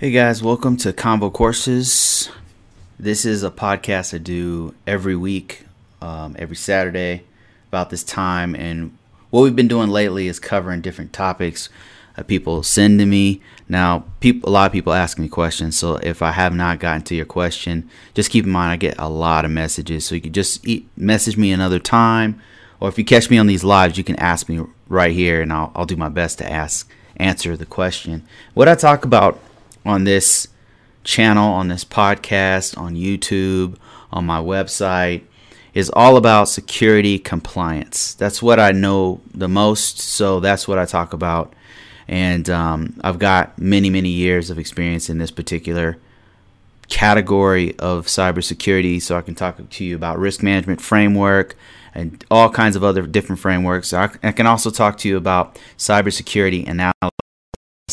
Hey guys, welcome to Convo Courses. This is a podcast I do every week, um, every Saturday, about this time. And what we've been doing lately is covering different topics uh, people send to me. Now, people, a lot of people ask me questions, so if I have not gotten to your question, just keep in mind I get a lot of messages. So you can just message me another time, or if you catch me on these lives, you can ask me right here, and I'll, I'll do my best to ask answer the question. What I talk about on this channel, on this podcast, on YouTube, on my website is all about security compliance. That's what I know the most, so that's what I talk about. And um, I've got many, many years of experience in this particular category of cybersecurity, so I can talk to you about risk management framework and all kinds of other different frameworks. I, I can also talk to you about cybersecurity analysis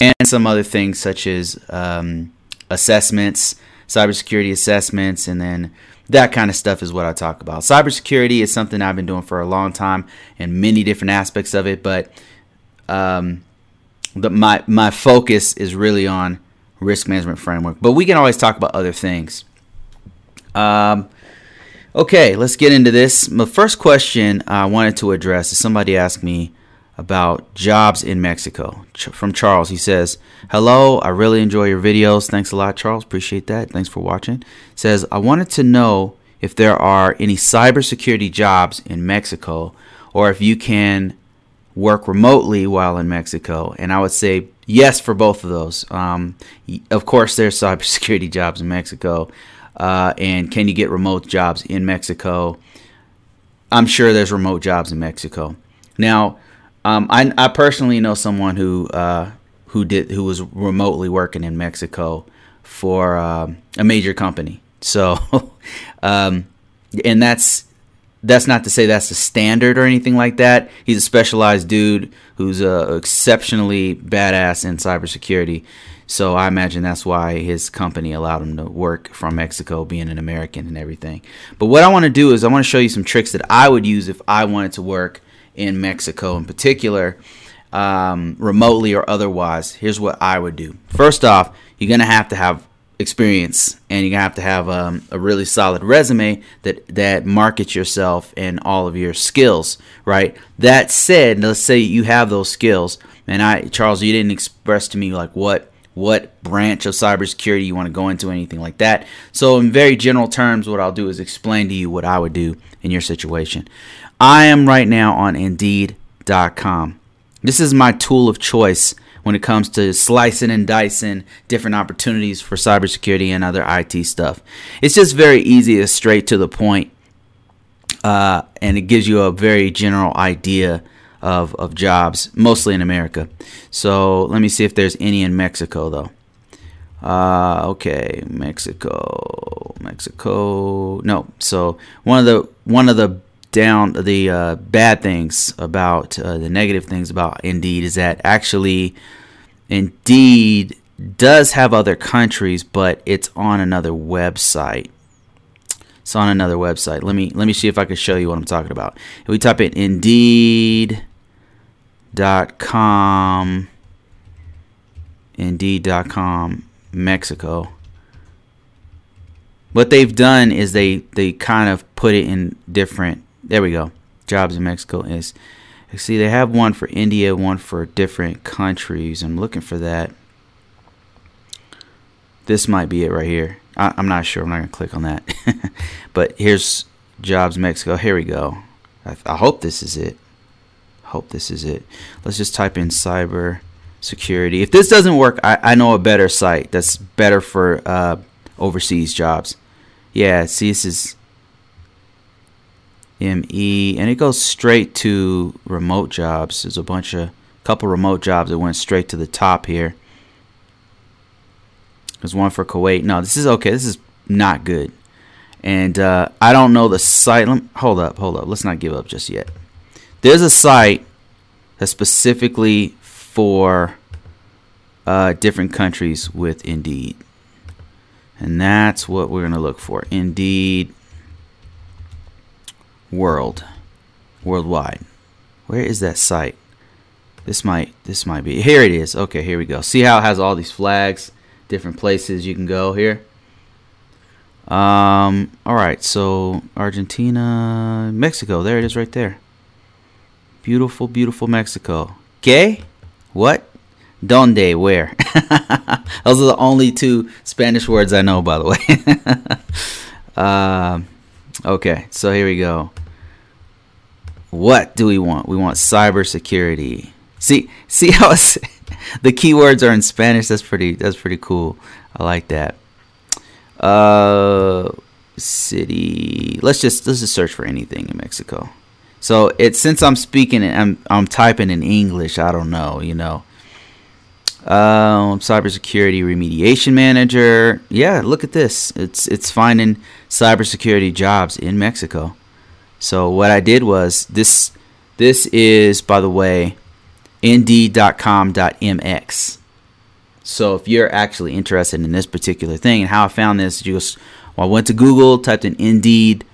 and some other things such as um, assessments, cybersecurity assessments, and then that kind of stuff is what I talk about. Cybersecurity is something I've been doing for a long time and many different aspects of it, but um, the, my my focus is really on risk management framework. But we can always talk about other things. Um, okay, let's get into this. My first question I wanted to address is somebody asked me about jobs in Mexico. Ch- from Charles, he says, "Hello, I really enjoy your videos. Thanks a lot, Charles. Appreciate that. Thanks for watching." Says, "I wanted to know if there are any cybersecurity jobs in Mexico, or if you can work remotely while in Mexico." And I would say yes for both of those. Um, of course, there's cybersecurity jobs in Mexico, uh, and can you get remote jobs in Mexico? I'm sure there's remote jobs in Mexico. Now, um, I, I personally know someone who uh, who did who was remotely working in Mexico for um, a major company. So, um, and that's that's not to say that's the standard or anything like that. He's a specialized dude who's uh, exceptionally badass in cybersecurity. So I imagine that's why his company allowed him to work from Mexico, being an American and everything. But what I want to do is I want to show you some tricks that I would use if I wanted to work in Mexico in particular, um, remotely or otherwise, here's what I would do. First off, you're going to have to have experience and you're going to have to have um, a really solid resume that, that markets yourself and all of your skills, right? That said, let's say you have those skills. And I, Charles, you didn't express to me like what what branch of cybersecurity you want to go into, anything like that. So, in very general terms, what I'll do is explain to you what I would do in your situation. I am right now on Indeed.com. This is my tool of choice when it comes to slicing and dicing different opportunities for cybersecurity and other IT stuff. It's just very easy, it's straight to the point, uh, and it gives you a very general idea of, of jobs, mostly in America. So let me see if there's any in Mexico, though. Uh, okay, Mexico, Mexico. No, so one of the one of the down the uh, bad things about uh, the negative things about Indeed is that actually Indeed does have other countries, but it's on another website. It's on another website. Let me let me see if I can show you what I'm talking about. If we type in Indeed.com, Indeed.com, Mexico. What they've done is they they kind of put it in different there we go. Jobs in Mexico is. See, they have one for India, one for different countries. I'm looking for that. This might be it right here. I, am not sure. I'm not going to click on that. but here's Jobs Mexico. Here we go. I, I hope this is it. Hope this is it. Let's just type in cyber security. If this doesn't work, I, I know a better site that's better for uh, overseas jobs. Yeah, see, this is ME, and it goes straight to remote jobs. There's a bunch of couple remote jobs that went straight to the top here. There's one for Kuwait. No, this is okay. This is not good. And uh, I don't know the site. Me, hold up, hold up. Let's not give up just yet. There's a site that's specifically for uh, different countries with Indeed. And that's what we're going to look for. Indeed world worldwide where is that site this might this might be here it is okay here we go see how it has all these flags different places you can go here. Um, all right, so Argentina, Mexico, there it is right there. Beautiful, beautiful Mexico. ¿Qué? What? Donde? Where? Those are the only two Spanish words I know, by the way. uh, okay, so here we go. What do we want? We want cybersecurity. See, see how the keywords are in Spanish. That's pretty. That's pretty cool. I like that. Uh, city. Let's just let's just search for anything in Mexico. So it's since I'm speaking and I'm I'm typing in English. I don't know. You know. Um, cybersecurity remediation manager. Yeah, look at this. It's it's finding cybersecurity jobs in Mexico. So what I did was this. This is, by the way, indeed.com.mx. So if you're actually interested in this particular thing and how I found this, just well, I went to Google, typed in Indeed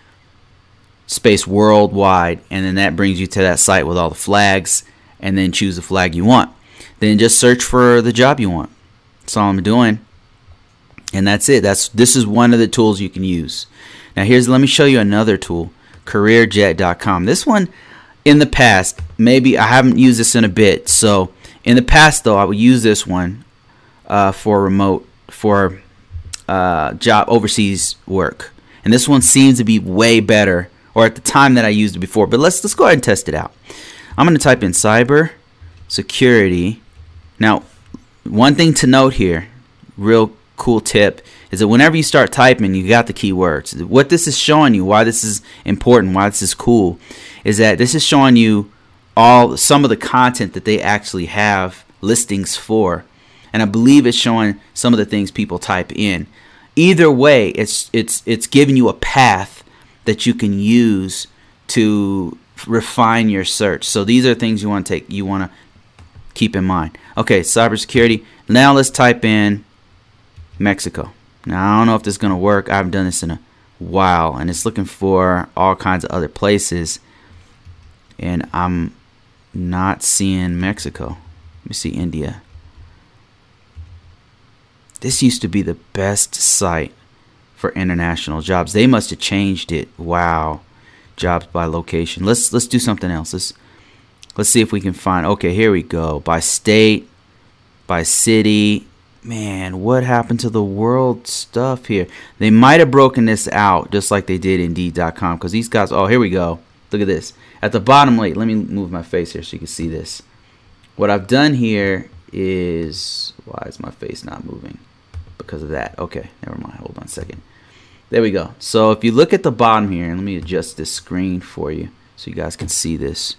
space worldwide, and then that brings you to that site with all the flags, and then choose the flag you want. Then just search for the job you want. That's all I'm doing. And that's it. That's this is one of the tools you can use. Now here's let me show you another tool, careerjet.com. This one in the past, maybe I haven't used this in a bit. So in the past though, I would use this one uh, for remote for uh, job overseas work. And this one seems to be way better, or at the time that I used it before. But let's let's go ahead and test it out. I'm going to type in cyber security. Now, one thing to note here, real cool tip, is that whenever you start typing, you got the keywords. What this is showing you, why this is important, why this is cool, is that this is showing you all some of the content that they actually have listings for and I believe it's showing some of the things people type in. Either way, it's it's it's giving you a path that you can use to refine your search. So these are things you want to take you want to keep in mind. Okay, cybersecurity. Now let's type in Mexico. Now I don't know if this is gonna work. I haven't done this in a while, and it's looking for all kinds of other places, and I'm not seeing Mexico. Let me see India. This used to be the best site for international jobs. They must have changed it. Wow. Jobs by location. Let's let's do something else. Let's let's see if we can find okay, here we go. By state, by city. Man, what happened to the world stuff here? They might have broken this out just like they did indeed.com because these guys oh here we go. Look at this. At the bottom, wait, let me move my face here so you can see this. What I've done here is why is my face not moving? because of that. Okay, never mind. Hold on a second. There we go. So if you look at the bottom here, and let me adjust this screen for you so you guys can see this.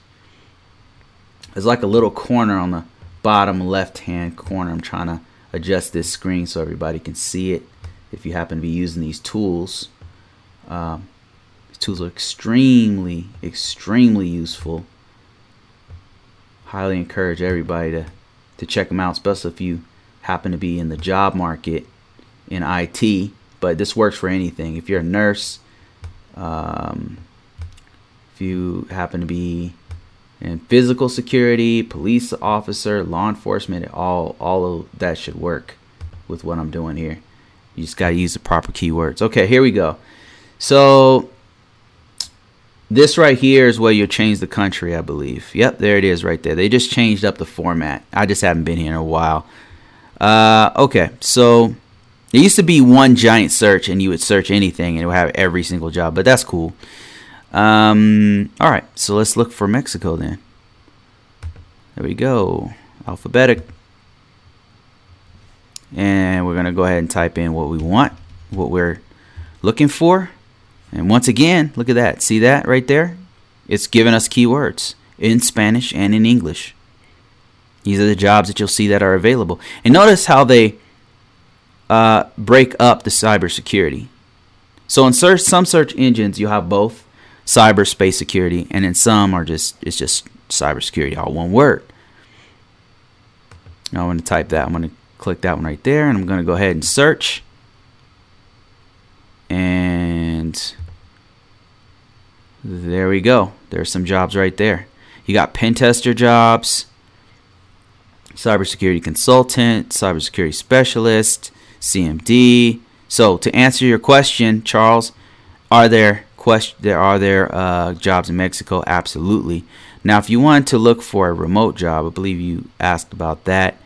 There's like a little corner on the bottom left hand corner. I'm trying to adjust this screen so everybody can see it if you happen to be using these tools. Um, these tools are extremely, extremely useful. Highly encourage everybody to, to check them out, especially if you happen to be in the job market in IT, but this works for anything. If you're a nurse, um, if you happen to be in physical security, police officer, law enforcement, all all of that should work with what I'm doing here. You just got to use the proper keywords. Okay, here we go. So this right here is where you change the country, I believe. Yep, there it is right there. They just changed up the format. I just haven't been here in a while. Uh, okay, so it used to be one giant search, and you would search anything, and it would have every single job. But that's cool. Um, all right, so let's look for Mexico then. There we go, alphabetic, and we're gonna go ahead and type in what we want, what we're looking for, and once again, look at that. See that right there? It's giving us keywords in Spanish and in English. These are the jobs that you'll see that are available. And notice how they uh, break up the cybersecurity. So in search, some search engines, you have both cyberspace security, and in some are just it's just cybersecurity, all one word. Now I'm going to type that. I'm going to click that one right there, and I'm going to go ahead and search. And there we go. There's some jobs right there. You got pen tester jobs, cybersecurity consultant, cybersecurity specialist, CMD. So to answer your question, Charles, are there question there are there uh, jobs in Mexico? Absolutely. Now, if you want to look for a remote job, I believe you asked about that.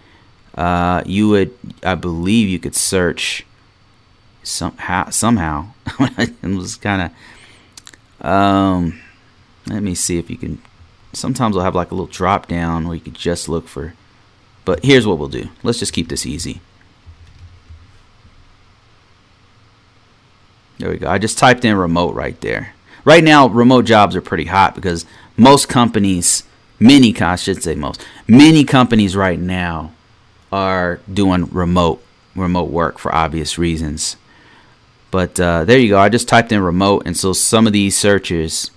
Uh, you would, I believe, you could search somehow. Somehow, it was kind of. Um, let me see if you can. Sometimes I'll have like a little drop down where you could just look for. But here's what we'll do. Let's just keep this easy. There we go. I just typed in remote right there. Right now, remote jobs are pretty hot because most companies, many, I should say most, many companies right now are doing remote remote work for obvious reasons. But uh, there you go. I just typed in remote, and so some of these searches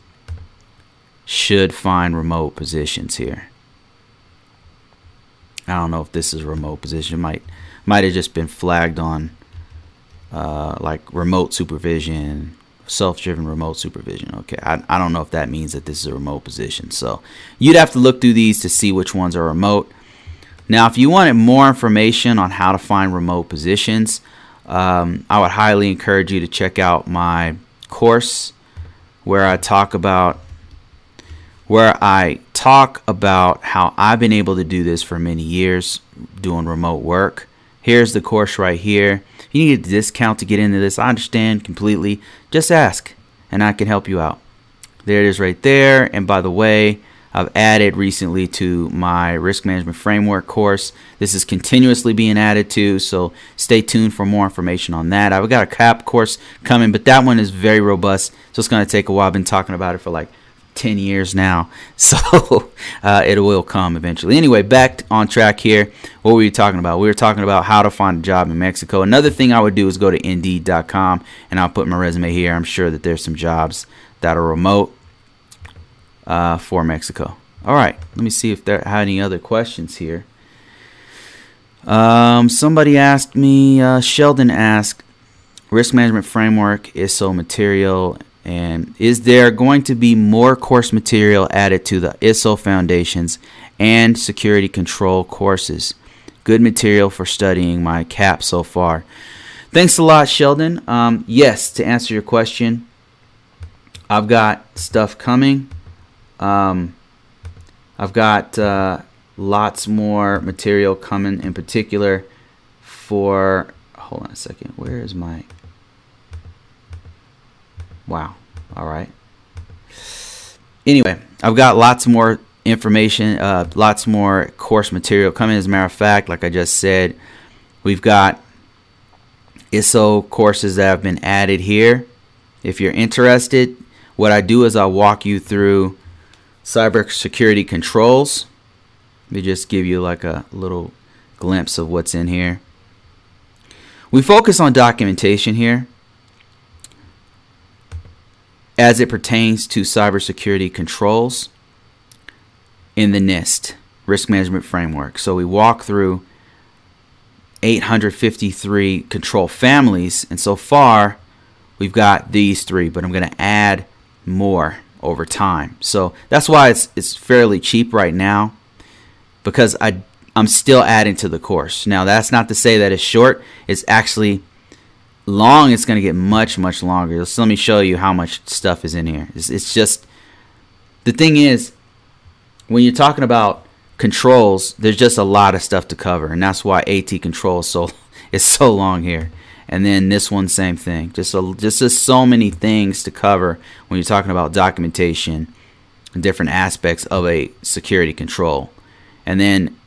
should find remote positions here. I don't know if this is a remote position. Might might have just been flagged on uh, like remote supervision, self-driven remote supervision. Okay, I, I don't know if that means that this is a remote position. So you'd have to look through these to see which ones are remote. Now, if you wanted more information on how to find remote positions, um, I would highly encourage you to check out my course where I talk about where I talk about how I've been able to do this for many years doing remote work. Here's the course right here. If you need a discount to get into this, I understand completely. Just ask and I can help you out. There it is right there. And by the way, I've added recently to my risk management framework course. This is continuously being added to, so stay tuned for more information on that. I've got a CAP course coming, but that one is very robust, so it's going to take a while. I've been talking about it for like 10 years now, so uh, it will come eventually. Anyway, back on track here. What were we talking about? We were talking about how to find a job in Mexico. Another thing I would do is go to Indeed.com, and I'll put my resume here. I'm sure that there's some jobs that are remote uh, for Mexico. All right, let me see if there are any other questions here. Um, somebody asked me, uh, Sheldon asked, risk management framework, is so material, and is there going to be more course material added to the ISO foundations and security control courses? Good material for studying my CAP so far. Thanks a lot, Sheldon. Um, yes, to answer your question, I've got stuff coming. Um, I've got uh, lots more material coming, in particular for. Hold on a second. Where is my. Wow. All right. Anyway, I've got lots more information, uh, lots more course material coming. As a matter of fact, like I just said, we've got ISO courses that have been added here. If you're interested, what I do is I'll walk you through cybersecurity controls. Let me just give you like a little glimpse of what's in here. We focus on documentation here as it pertains to cybersecurity controls in the NIST risk management framework. So we walk through 853 control families, and so far we've got these three, but I'm going to add more over time. So that's why it's it's fairly cheap right now because I I'm still adding to the course. Now that's not to say that it's short. It's actually long. It's going to get much much longer. So let me show you how much stuff is in here. It's, it's just the thing is when you're talking about controls, there's just a lot of stuff to cover, and that's why AT control is so is so long here and then this one same thing just a, just just so many things to cover when you're talking about documentation and different aspects of a security control and then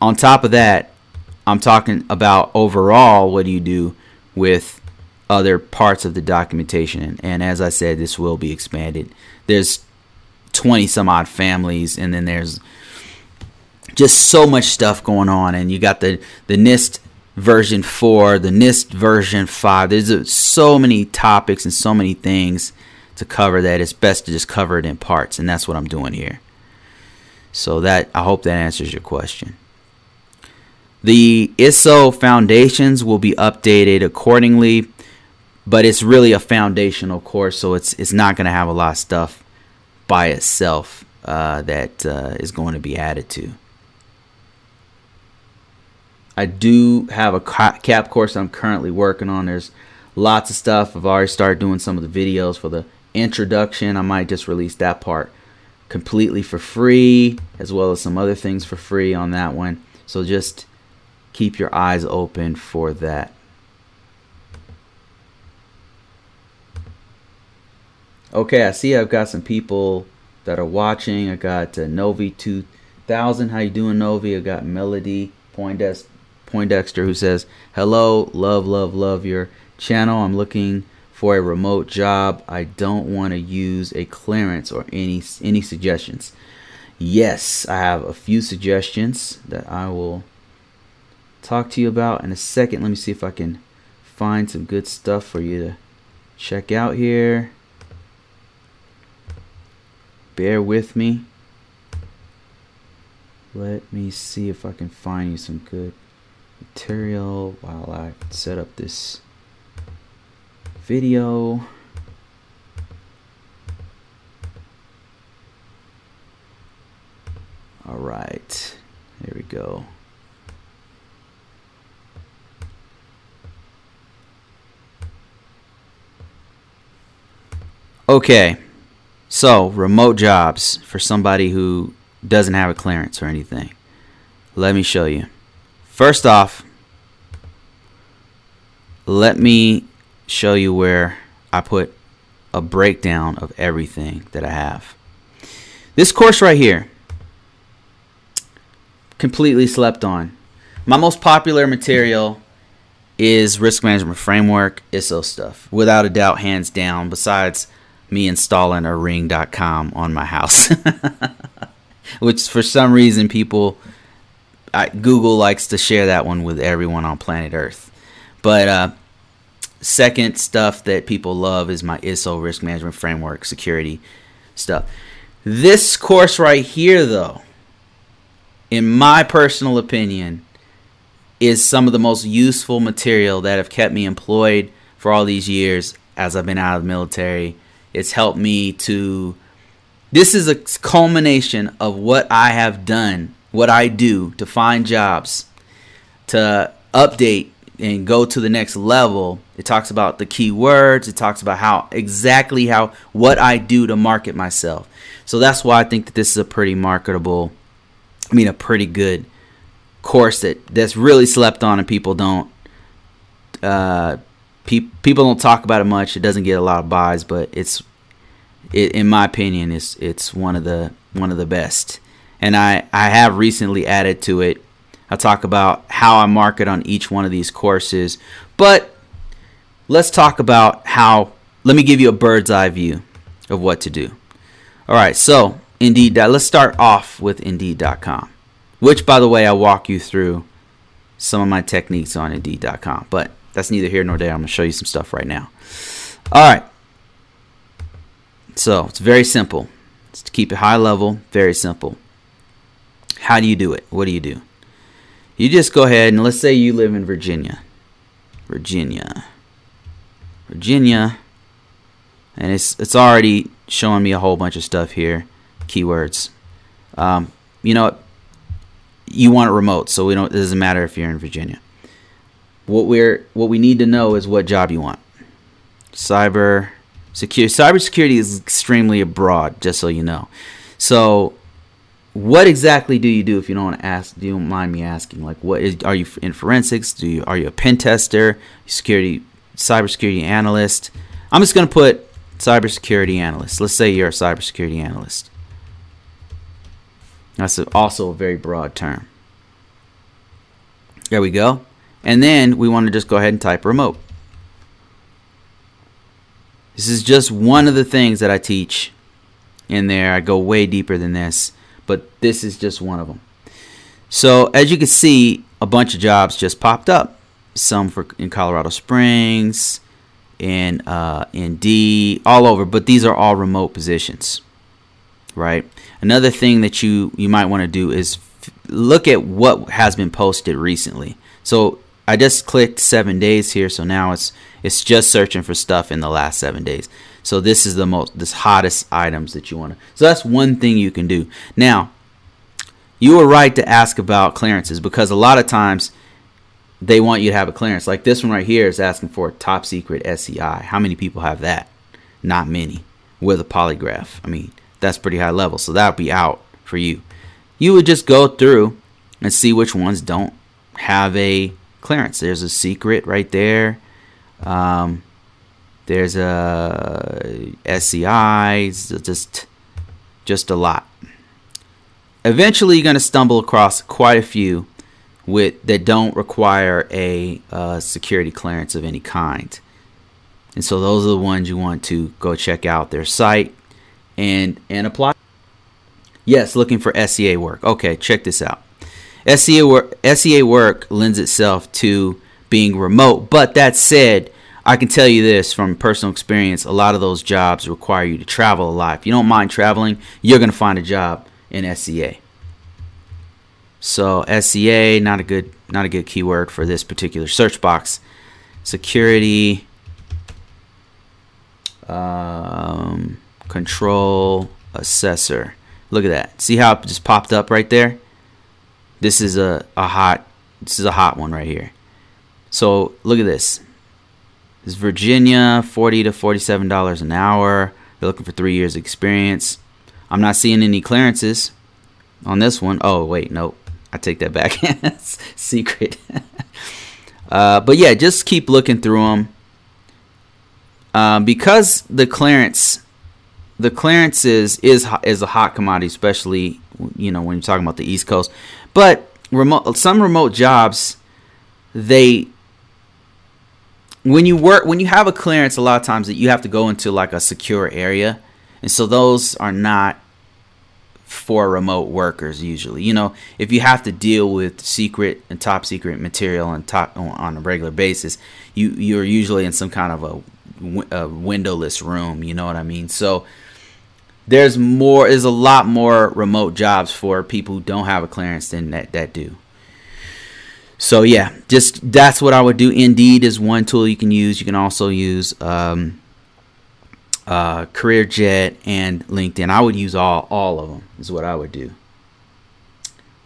on top of that i'm talking about overall what do you do with other parts of the documentation and, as i said this will be expanded there's 20 some odd families and then there's just so much stuff going on and you got the the nist version 4, the NIST version 5. There's so many topics and so many things to cover that it's best to just cover it in parts, and that's what I'm doing here. So that I hope that answers your question. The ISO foundations will be updated accordingly, but it's really a foundational course, so it's it's not going to have a lot of stuff by itself uh, that uh, is going to be added to. I do have a cap course I'm currently working on. There's lots of stuff. I've already started doing some of the videos for the introduction. I might just release that part completely for free, as well as some other things for free on that one. So just keep your eyes open for that. Okay, I see I've got some people that are watching. I got uh, Novi 2000. How you doing, Novi? I got Melody Poindexter, Poindexter who says, "Hello, love, love, love your channel. I'm looking for a remote job. I don't want to use a clearance or any any suggestions." Yes, I have a few suggestions that I will talk to you about in a second. Let me see if I can find some good stuff for you to check out here bear with me. Let me see if I can find you some good material while I set up this video. All right, here we go. Okay. So, remote jobs for somebody who doesn't have a clearance or anything. Let me show you. First off, let me show you where I put a breakdown of everything that I have. This course right here, completely slept on. My most popular material is risk management framework, ISO stuff. Without a doubt, hands down, besides me installing a ring.com on my house. Which for some reason people I, Google likes to share that one with everyone on planet Earth. But uh, second stuff that people love is my ISO risk management framework security stuff. This course right here though, in my personal opinion, is some of the most useful material that have kept me employed for all these years as I've been out of the military it's helped me to. This is a culmination of what I have done, what I do to find jobs, to update and go to the next level. It talks about the keywords. It talks about how exactly how what I do to market myself. So that's why I think that this is a pretty marketable. I mean, a pretty good course that that's really slept on and people don't uh, pe- people don't talk about it much. It doesn't get a lot of buys, but it's it, in my opinion, it's it's one of the one of the best. And I I have recently added to it. I'll talk about how I market on each one of these courses, but let's talk about how. Let me give you a bird's eye view of what to do. All right, so Indeed. Let's start off with Indeed.com, which, by the way, I walk you through some of my techniques on Indeed.com. But that's neither here nor there. I'm going to show you some stuff right now. All right. So it's very simple. It's to keep it high level, very simple. How do you do it? What do you do? You just go ahead and let's say you live in Virginia. Virginia. Virginia. And it's it's already showing me a whole bunch of stuff here. Keywords. Um, you know you want it remote, so we don't it doesn't matter if you're in Virginia what we're what we need to know is what job you want. Cyber security. Cybersecurity is extremely broad, just so you know. So, what exactly do you do if you don't want to ask? Do you mind me asking? Like, what is? Are you in forensics? Do you are you a pen tester? Security, cybersecurity analyst? I'm just gonna put cybersecurity analyst. Let's say you're a cybersecurity analyst. That's also a very broad term. There we go. And then we want to just go ahead and type remote. This is just one of the things that I teach in there. I go way deeper than this, but this is just one of them. So as you can see, a bunch of jobs just popped up. Some for in Colorado Springs, in uh, in D, all over. But these are all remote positions, right? Another thing that you you might want to do is look at what has been posted recently. So I just clicked seven days here, so now it's it's just searching for stuff in the last seven days. So this is the most this hottest items that you want to. So that's one thing you can do. Now, you were right to ask about clearances because a lot of times they want you to have a clearance. Like this one right here is asking for a top secret SCI. How many people have that? Not many. With a polygraph. I mean, that's pretty high level. So that would be out for you. You would just go through and see which ones don't have a clearance. There's a secret right there. Um, there's a SCI. Just, just a lot. Eventually, you're to stumble across quite a few with that don't require a uh, security clearance of any kind. And so those are the ones you want to go check out their site and and apply. Yes, looking for SCA work. Okay, check this out. SCA work SCA work lends itself to being remote, but that said, I can tell you this from personal experience, a lot of those jobs require you to travel a lot. If you don't mind traveling, you're going to find a job in SCA. So SCA not a good not a good keyword for this particular search box. Security um, control assessor. Look at that. See how it just popped up right there? This is a, a hot this is a hot one right here. So look at this. This is Virginia, forty to forty-seven dollars an hour. They're looking for three years experience. I'm not seeing any clearances on this one. Oh wait, nope. I take that back. Secret. uh, but yeah, just keep looking through them. Uh, because the clearance, the clearance is is is a hot commodity, especially you know when you're talking about the East Coast. But remote, some remote jobs, they when you work when you have a clearance, a lot of times that you have to go into like a secure area, and so those are not for remote workers usually. You know, if you have to deal with secret and top secret material and top on a regular basis, you you're usually in some kind of a, a windowless room. You know what I mean? So there's more is a lot more remote jobs for people who don't have a clearance than that that do. So yeah, just that's what I would do. Indeed is one tool you can use. You can also use um, uh, CareerJet, and LinkedIn. I would use all all of them. Is what I would do.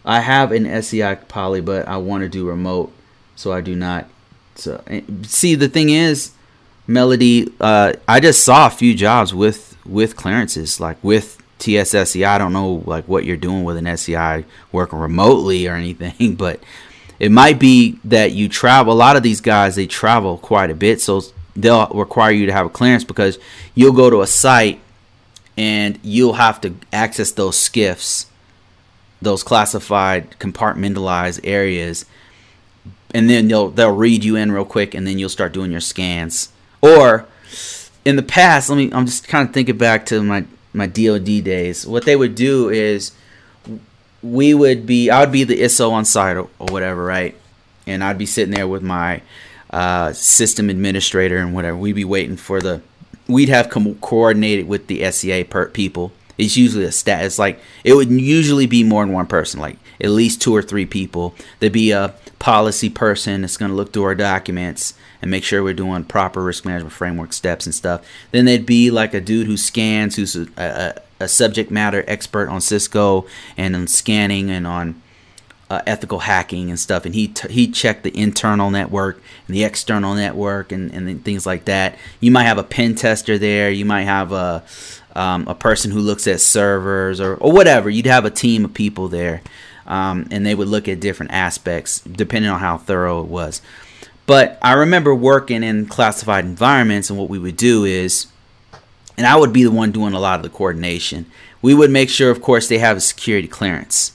I have an SCI poly, but I want to do remote, so I do not. So see, the thing is, Melody, uh, I just saw a few jobs with with clearances, like with TSSCI. I don't know like what you're doing with an SCI working remotely or anything, but it might be that you travel. A lot of these guys they travel quite a bit, so they'll require you to have a clearance because you'll go to a site and you'll have to access those SCIFs, those classified compartmentalized areas, and then they'll they'll read you in real quick, and then you'll start doing your scans. Or in the past, let me I'm just kind of thinking back to my my DoD days. What they would do is we would be I would be the ISO on site or, or whatever, right? And I'd be sitting there with my uh, system administrator and whatever. We'd be waiting for the. We'd have com- coordinated with the SCA per people. It's usually a stat. It's like it would usually be more than one person, like at least two or three people. There'd be a policy person that's going to look through our documents and make sure we're doing proper risk management framework steps and stuff. Then there'd be like a dude who scans, who's a, a, a subject matter expert on Cisco and on scanning and on uh, ethical hacking and stuff, and he t- he checked the internal network and the external network and, and things like that. You might have a pen tester there. You might have a um, a person who looks at servers or, or whatever. You'd have a team of people there, um, and they would look at different aspects depending on how thorough it was. But I remember working in classified environments, and what we would do is, and I would be the one doing a lot of the coordination. We would make sure, of course, they have a security clearance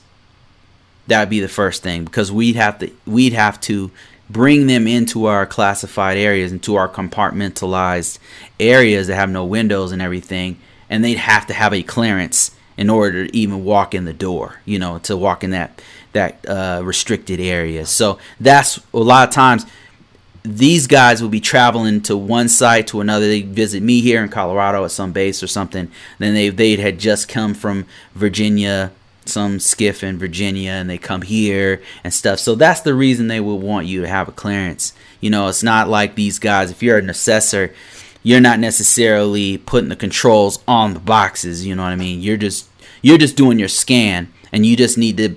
that would be the first thing because we'd have to we'd have to bring them into our classified areas into our compartmentalized areas that have no windows and everything and they'd have to have a clearance in order to even walk in the door you know to walk in that that uh, restricted area so that's a lot of times these guys will be traveling to one site to another. They visit me here in Colorado at some base or something. Then they they had just come from Virginia some SCIF in Virginia and they come here and stuff. So that's the reason they would want you to have a clearance. You know, it's not like these guys, if you're an assessor, you're not necessarily putting the controls on the boxes, you know what I mean? You're just you're just doing your scan and you just need to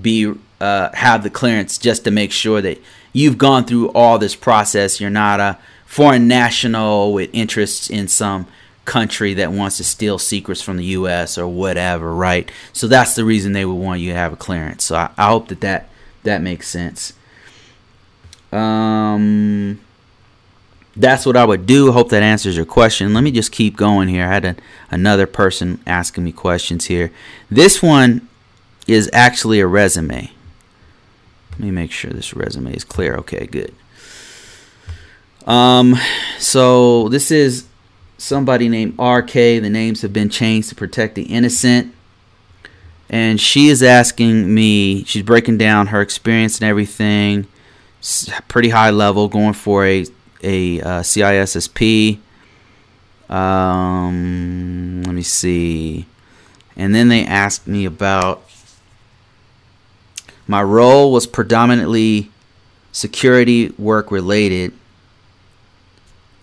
be uh, have the clearance just to make sure that you've gone through all this process. You're not a foreign national with interests in some country that wants to steal secrets from the U.S. or whatever, right? So that's the reason they would want you to have a clearance. So I, I hope that, that that makes sense. Um, that's what I would do. Hope that answers your question. Let me just keep going here. I had a, another person asking me questions here. This one is actually a resume. Let me make sure this resume is clear. Okay, good. Um, so this is somebody named RK. The names have been changed to protect the innocent. And she is asking me, she's breaking down her experience and everything, pretty high level, going for a, a uh, CISSP. Um, let me see. And then they asked me about my role was predominantly security work related.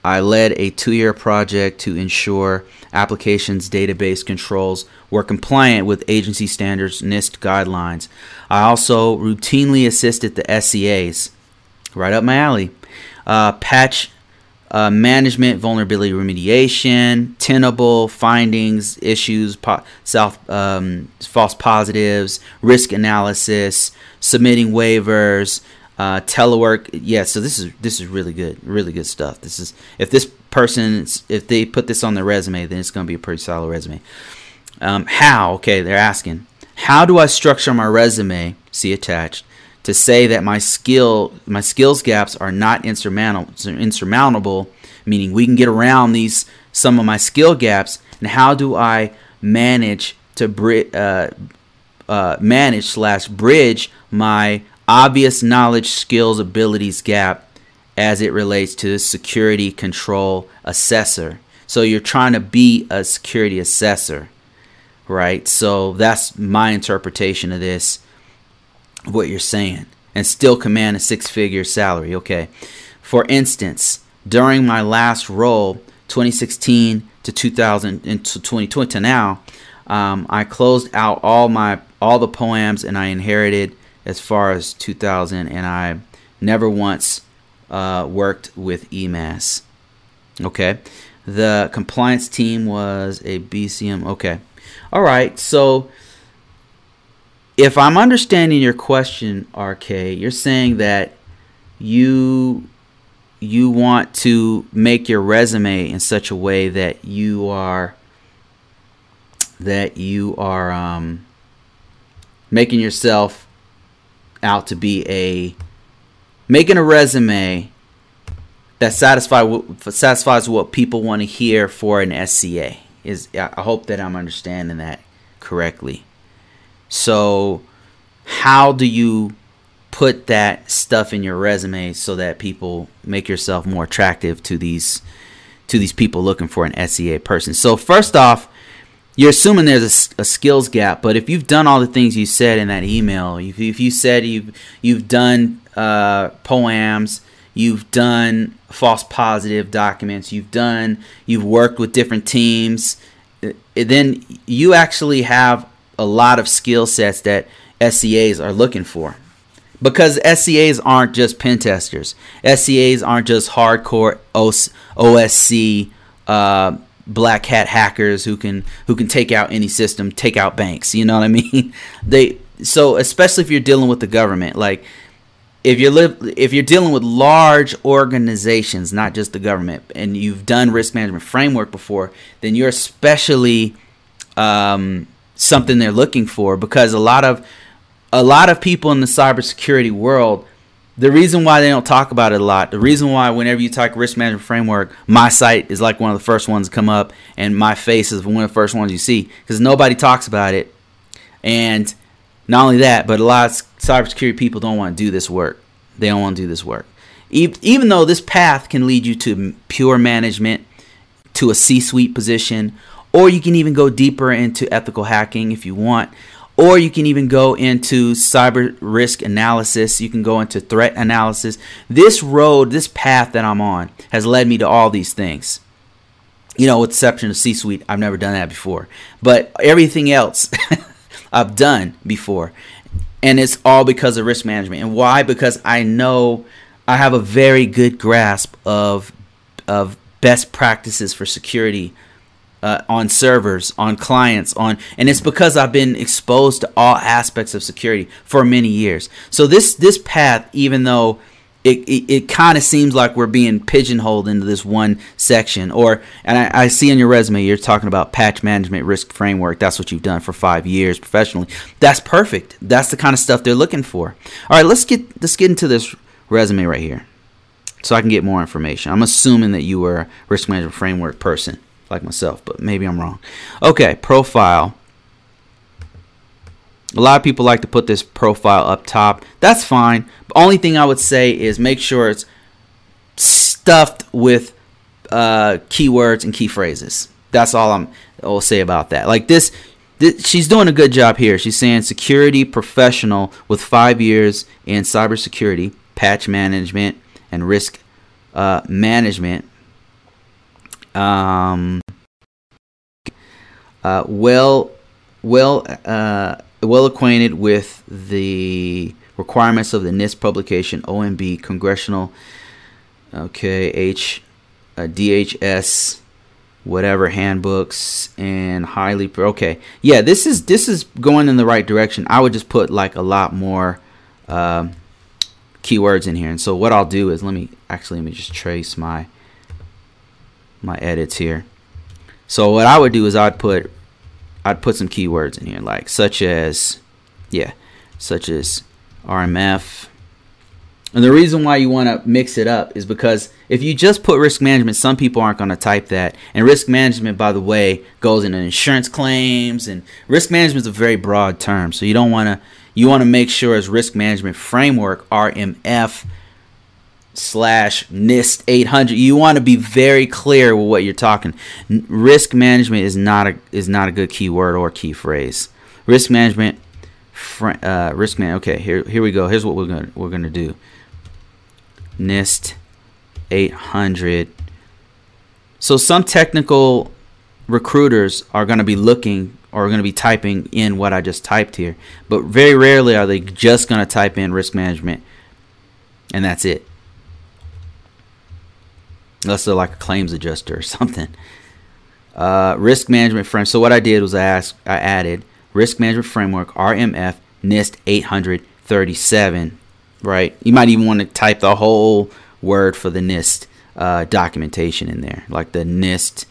I led a two year project to ensure applications database controls were compliant with agency standards NIST guidelines. I also routinely assisted the SCAs, right up my alley, uh, patch uh, management, vulnerability remediation, tenable findings, issues, po- self, um, false positives, risk analysis, submitting waivers, uh, telework, yeah. So this is this is really good, really good stuff. This is if this person if they put this on their resume, then it's going to be a pretty solid resume. Um, how? Okay, they're asking. How do I structure my resume? See attached to say that my skill my skills gaps are not insurmountable, insurmountable, meaning we can get around these some of my skill gaps. And how do I manage to bri- uh, uh, manage slash bridge my obvious knowledge, skills, abilities gap as it relates to the security control assessor. So you're trying to be a security assessor, right? So that's my interpretation of this, what you're saying, and still command a six figure salary. Okay. For instance, during my last role, 2016 to 2000 into 2020 to now, um, I closed out all my all the POAMs and I inherited as far as 2000, and I never once uh, worked with eMASS. Okay, the compliance team was a BCM. Okay, all right. So, if I'm understanding your question, RK, you're saying that you you want to make your resume in such a way that you are that you are um, making yourself out to be a making a resume that satisfy satisfies what people want to hear for an SCA. Is I hope that I'm understanding that correctly. So, how do you put that stuff in your resume so that people make yourself more attractive to these to these people looking for an SCA person? So, first off, you're assuming there's a, a, skills gap, but if you've done all the things you said in that email, if, if you said you've you've done uh, POAMs, you've done false positive documents, you've done you've worked with different teams, uh, then you actually have a lot of skill sets that SCAs are looking for. Because SCAs aren't just pen testers. SCAs aren't just hardcore OSC uh, black hat hackers who can who can take out any system, take out banks. You know what I mean? they so especially if you're dealing with the government, like if you're li- if you're dealing with large organizations, not just the government, and you've done risk management framework before, then you're especially um, something they're looking for because a lot of a lot of people in the cybersecurity world the reason why they don't talk about it a lot, the reason why whenever you talk risk management framework, my site is like one of the first ones to come up, and my face is one of the first ones you see because nobody talks about it. And not only that, but a lot of cybersecurity people don't want to do this work. They don't want to do this work, even though this path can lead you to pure management, to a C-suite position, or you can even go deeper into ethical hacking if you want or you can even go into cyber risk analysis. You can go into threat analysis. This road, this path that I'm on, has led me to all these things. You know, with exception of C suite, I've never done that before. But everything else I've done before. And it's all because of risk management. And why? Because I know I have a very good grasp of of best practices for security uh, on servers, on clients, on, and it's because I've been exposed to all aspects of security for many years. So this this path, even though it, it, it kind of seems like we're being pigeonholed into this one section, or and I, I see in your resume you're talking about patch management risk framework. That's what you've done for five years professionally. That's perfect. That's the kind of stuff they're looking for. All right, let's get let's get into this resume right here, so I can get more information. I'm assuming that you were a risk management framework person like myself, but maybe I'm wrong. Okay, profile. A lot of people like to put this profile up top. That's fine. The only thing I would say is make sure it's stuffed with uh, keywords and key phrases. That's all I'm will say about that. Like this, this, she's doing a good job here. She's saying security professional with five years in cybersecurity, patch management, and risk uh, management um, uh, well, well, uh, well acquainted with the requirements of the NIST publication, OMB, Congressional, okay, H, uh, DHS, whatever handbooks, and highly okay. Yeah, this is this is going in the right direction. I would just put like a lot more um, keywords in here. And so what I'll do is let me actually let me just trace my my edits here. So what I would do is I'd put I'd put some keywords in here like such as yeah, such as RMF. And the reason why you want to mix it up is because if you just put risk management, some people aren't going to type that. And risk management, by the way, goes into insurance claims and risk management is a very broad term. So you don't want to you want to make sure as risk management framework RMF slash NIST 800. You want to be very clear with what you're talking. risk management is not a is not a good keyword or key phrase. Risk management, fr- uh, risk man. Okay, here here we go. Here's what we're gonna we're gonna do. NIST 800. So some technical recruiters are going to be looking or are going to be typing in what I just typed here, but very rarely are they just going to type in risk management, and that's it unless they're like a claims adjuster or something. Uh, risk management frame. So what I did was I asked, I added risk management framework RMF NIST 837. Right. You might even want to type the whole word for the NIST uh, documentation in there, like the NIST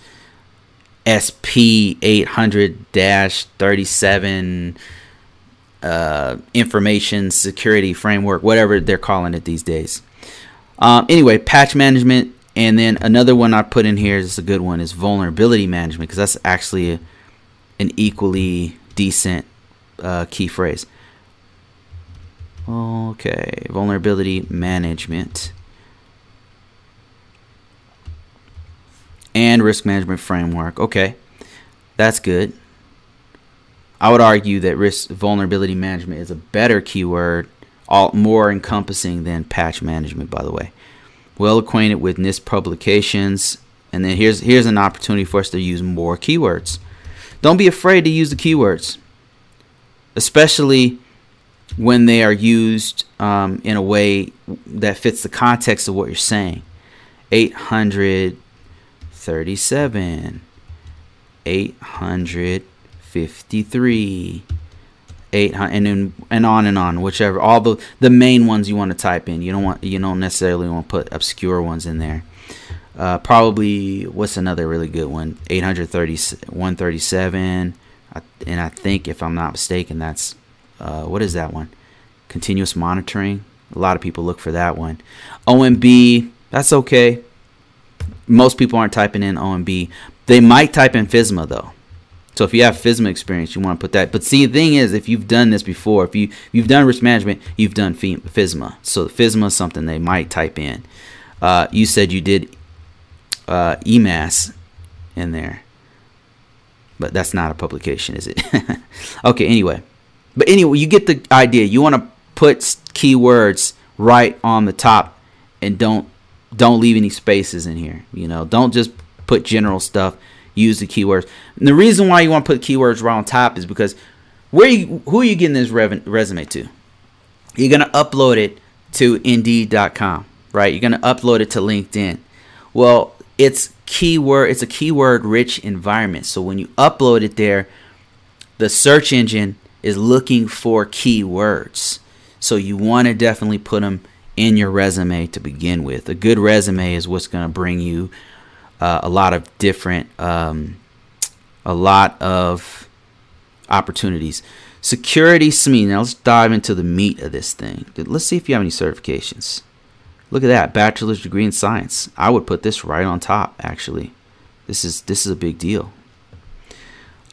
SP 800 37 uh, information security framework, whatever they're calling it these days. Um, anyway, patch management and then another one I put in here is a good one is vulnerability management because that's actually a, an equally decent uh, key phrase. Okay, vulnerability management and risk management framework. Okay, that's good. I would argue that risk vulnerability management is a better keyword, all more encompassing than patch management. By the way well acquainted with NIST publications. And then here's here's an opportunity for us to use more keywords. Don't be afraid to use the keywords, especially when they are used um, in a way that fits the context of what you're saying. 837, 853, 800 and then and on and on whichever all the the main ones you want to type in. You don't want you don't necessarily want to put obscure ones in there. Uh, probably what's another really good one? 830 137 and i think if i'm not mistaken that's uh, what is that one? Continuous monitoring? A lot of people look for that one. Omb that's okay. Most people aren't typing in omb they might type in FISMA though so if you have FISMA experience, you want to put that. But see, the thing is, if you've done this before, if you you've done risk management, you've done FISMA. So FISMA is something they might type in. Uh, you said you did uh, eMASS in there, but that's not a publication, is it? okay. Anyway, but anyway, you get the idea. You want to put keywords right on the top, and don't don't leave any spaces in here. You know, don't just put general stuff use the keywords. And the reason why you want to put keywords right on top is because where you, who are you getting this resume to? You're gonna upload it to Indeed.com, right? You're going to upload it to LinkedIn. Well, it's keyword it's a keyword rich environment. So when you upload it there, the search engine is looking for keywords. So you want to definitely put them in your resume to begin with. A good resume is what's going to bring you uh, a lot of different, um, a lot of opportunities. Security SME. Now let's dive into the meat of this thing. Let's see if you have any certifications. Look at that, bachelor's degree in science. I would put this right on top. Actually, this is this is a big deal.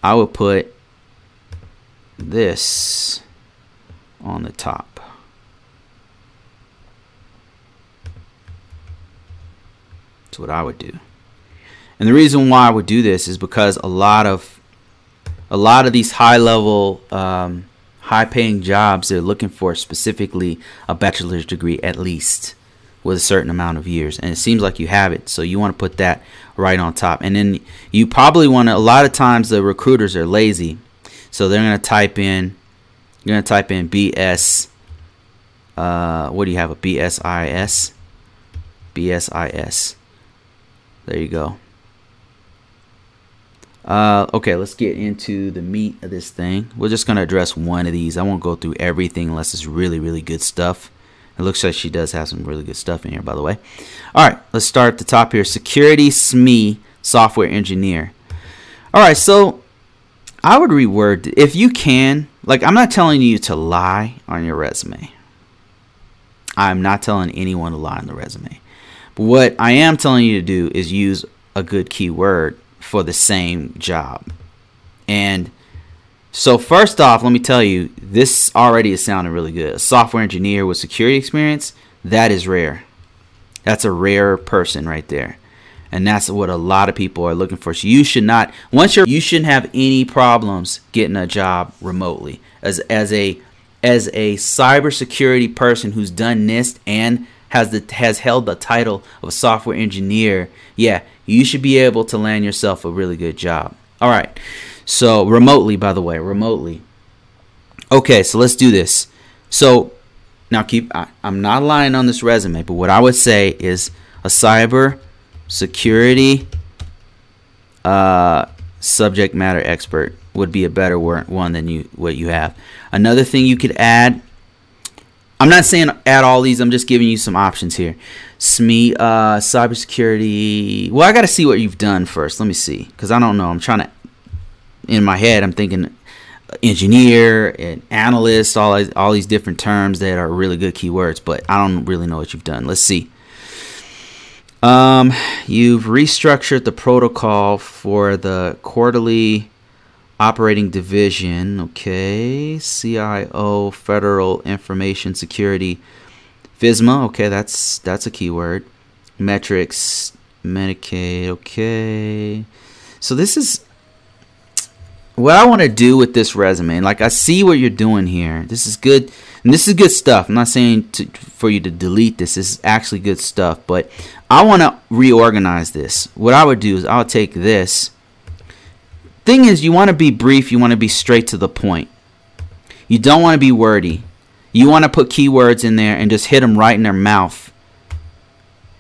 I would put this on the top. That's what I would do. And the reason why I would do this is because a lot of a lot of these high level um, high paying jobs they're looking for specifically a bachelor's degree at least with a certain amount of years. And it seems like you have it so you want to put that right on top. And then you probably want to a lot of times the recruiters are lazy so they're going to type in you're going to type in bs uh, what do you have a bsis bsis there you go. Uh, okay, let's get into the meat of this thing. We're just going to address one of these. I won't go through everything unless it's really, really good stuff. It looks like she does have some really good stuff in here, by the way. All right, let's start at the top here. Security SME software engineer. All right, so I would reword if you can. Like, I'm not telling you to lie on your resume. I'm not telling anyone to lie on the resume. But what I am telling you to do is use a good keyword for the same job. And so first off, let me tell you, this already is sounding really good. A software engineer with security experience, that is rare. That's a rare person right there. And that's what a lot of people are looking for. So you should not once you're you shouldn't have any problems getting a job remotely. As as a as a cybersecurity person who's done NIST and has the has held the title of a software engineer, yeah, you should be able to land yourself a really good job. All right. So remotely, by the way, remotely. Okay, so let's do this. So now keep I, I'm not lying on this resume, but what I would say is a cyber security uh, subject matter expert would be a better one than you what you have. Another thing you could add I'm not saying add all these. I'm just giving you some options here. SME, uh, cybersecurity. Well, I got to see what you've done first. Let me see, because I don't know. I'm trying to. In my head, I'm thinking engineer and analyst, all all these different terms that are really good keywords, but I don't really know what you've done. Let's see. Um, you've restructured the protocol for the quarterly operating division, okay, CIO, Federal Information Security, FISMA, okay, that's that's a keyword. Metrics, Medicaid, okay. So this is what I want to do with this resume. Like I see what you're doing here. This is good. And this is good stuff. I'm not saying to, for you to delete this. This is actually good stuff, but I want to reorganize this. What I would do is I'll take this Thing is, you want to be brief, you want to be straight to the point. You don't want to be wordy. You want to put keywords in there and just hit them right in their mouth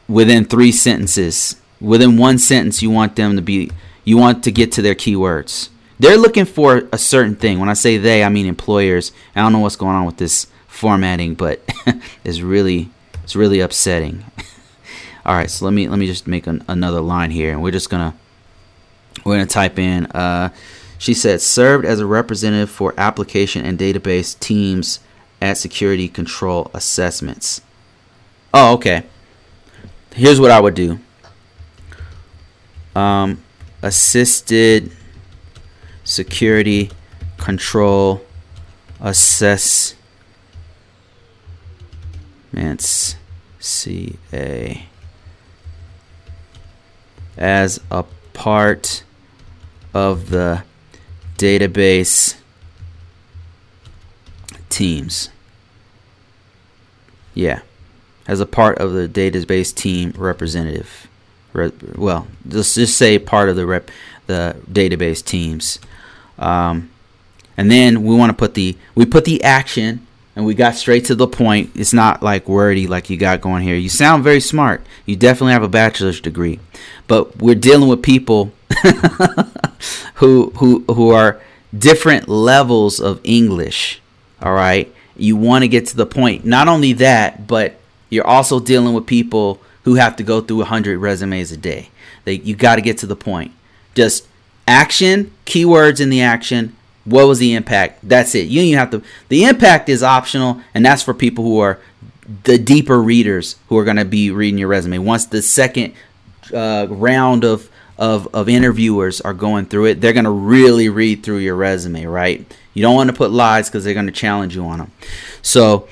within three sentences. Within one sentence, you want them to be, you want to get to their keywords. They're looking for a certain thing. When I say they, I mean employers. I don't know what's going on with this formatting, but it's really, it's really upsetting. All right, so let me let me just make an, another line here, and we're just gonna we're to type in, uh, she said, served as a representative for application and database teams at security control assessments. Oh, okay. Here's what I would do um, assisted security control assessments. CA as a part of the database teams. Yeah, as a part of the database team representative. Re- well, let's just say part of the rep the database teams. Um, and then we want to put the we put the action and we got straight to the point. It's not like wordy like you got going here. You sound very smart. You definitely have a bachelor's degree, but we're dealing with people who who who are different levels of English. All right, you want to get to the point. Not only that, but you're also dealing with people who have to go through 100 resumes a day. They you got to get to the point. Just action, keywords in the action, what was the impact? That's it. You don't have to. The impact is optional, and that's for people who are the deeper readers who are going to be reading your resume. Once the second uh, round of, of of interviewers are going through it, they're going to really read through your resume, right? You don't want to put lies because they're going to challenge you on them. So,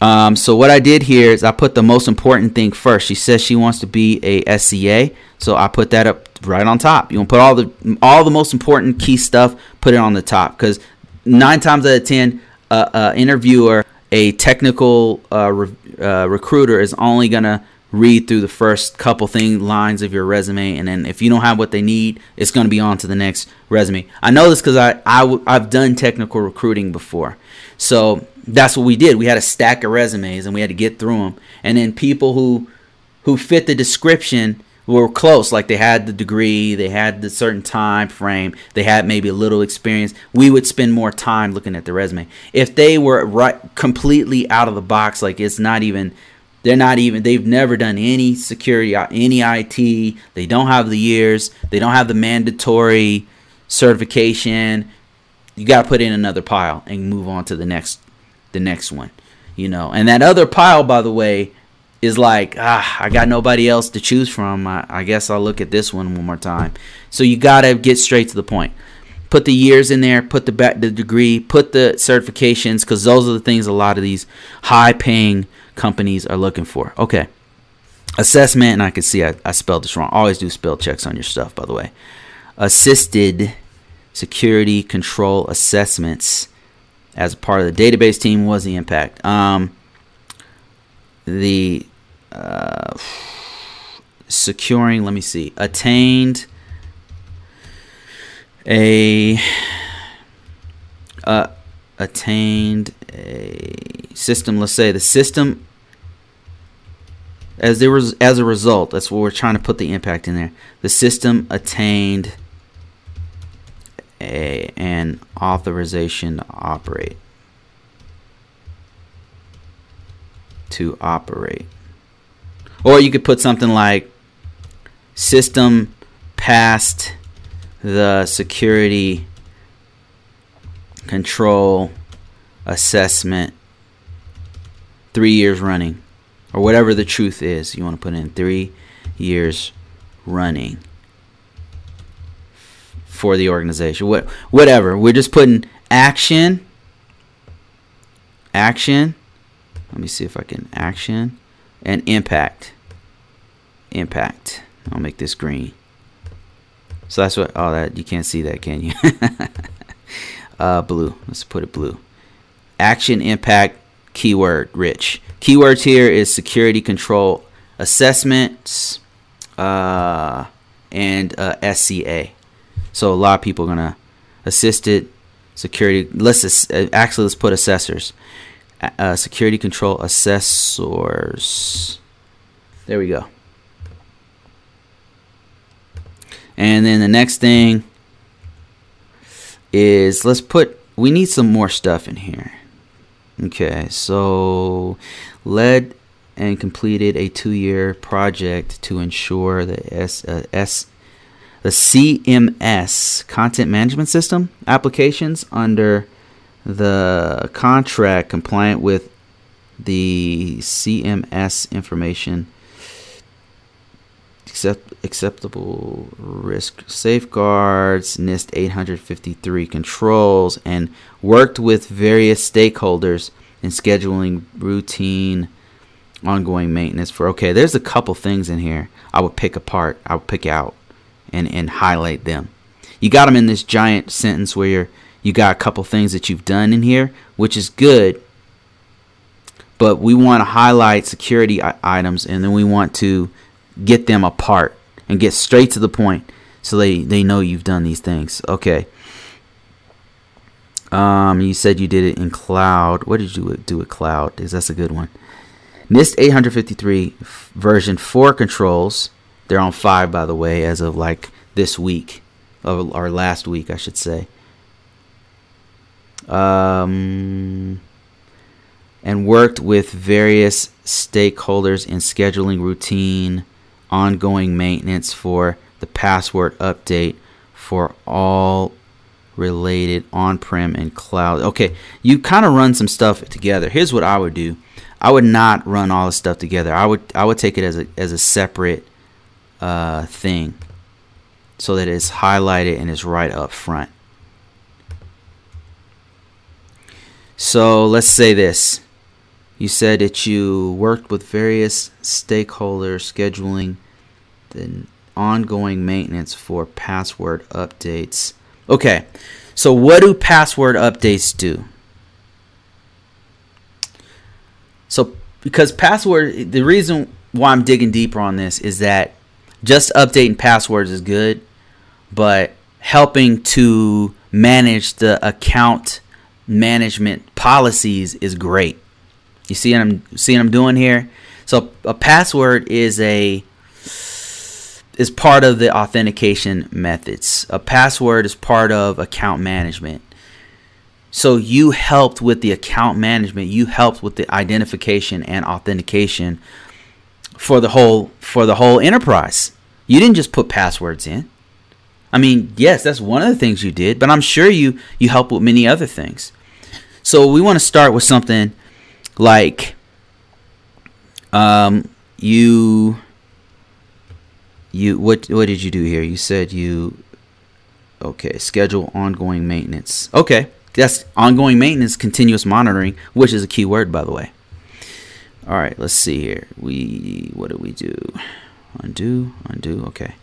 um, so what I did here is I put the most important thing first. She says she wants to be a SCA, so I put that up right on top. You want to put all the all the most important key stuff, put it on the top because nine times out of ten, uh, uh, interviewer, a technical uh, re- uh, recruiter is only gonna read through the first couple thing lines of your resume, and then if you don't have what they need, it's gonna be on to the next resume. I know this because I, I w- I've done technical recruiting before, so that's what we did. We had a stack of resumes and we had to get through them, and then people who who fit the description were close. Like they had the degree they had the certain time frame they had maybe a little experience. We would spend more time looking at the resume. If they were right completely out of the box like it's not even they're not even they've never done any security any IT they don't have the years they don't have the mandatory certification you got to put in another pile and move on to the next the next one you know and that other pile by the way is like, ah, I got nobody else to choose from. I, I guess I'll look at this one one more time. So you gotta get straight to the point. Put the years in there. Put the back the degree. Put the certifications because those are the things a lot of these high-paying companies are looking for. Okay. Assessment, and I can see I, I spelled this wrong. Always do spell checks on your stuff, by the way. Assisted security control assessments as part of the database team was the impact. Um, the uh, securing, let me see, attained a uh, attained a system. Let's say the system as there was as a result. That's what we're trying to put the impact in there. The system attained a an authorization to operate. to operate. Or you could put something like system passed the security control assessment three years running or whatever the truth is you want to put in three years running for the organization what whatever we're just putting action action let me see if I can action and impact. Impact. I'll make this green. So that's what. Oh, that you can't see that, can you? uh, blue. Let's put it blue. Action, impact, keyword rich. Keywords here is security control assessments uh, and uh, SCA. So a lot of people are gonna assisted security. Let's uh, actually let's put assessors uh, security control assessors. There we go. And then the next thing is let's put, we need some more stuff in here. Okay, so led and completed a two year project to ensure the S, uh, S the CMS content management system applications under the contract compliant with the CMS information accept, acceptable risk safeguards NIST 853 controls and worked with various stakeholders in scheduling routine ongoing maintenance for okay there's a couple things in here I would pick apart I would pick out and and highlight them you got them in this giant sentence where you're you got a couple things that you've done in here, which is good. But we want to highlight security items and then we want to get them apart and get straight to the point so they, they know you've done these things. Okay. Um, you said you did it in cloud. What did you do with cloud? Is that's a good one. NIST 853 version 4 controls. They're on 5, by the way, as of like this week, or last week, I should say. Um, and worked with various stakeholders in scheduling routine, ongoing maintenance for the password update for all related on-prem and cloud. Okay, you kind of run some stuff together. Here's what I would do. I would not run all the stuff together. I would I would take it as a as a separate uh, thing, so that it's highlighted and it's right up front. So let's say this. You said that you worked with various stakeholders scheduling the ongoing maintenance for password updates. Okay, so what do password updates do? So, because password, the reason why I'm digging deeper on this is that just updating passwords is good, but helping to manage the account management policies is great. You see what I'm seeing I'm doing here? So a password is a is part of the authentication methods. A password is part of account management. So you helped with the account management, you helped with the identification and authentication for the whole for the whole enterprise. You didn't just put passwords in. I mean, yes, that's one of the things you did, but I'm sure you you help with many other things. So we want to start with something like um you you what what did you do here? You said you okay, schedule ongoing maintenance. Okay. That's ongoing maintenance, continuous monitoring, which is a key word by the way. All right, let's see here. We what do we do? Undo, undo. Okay.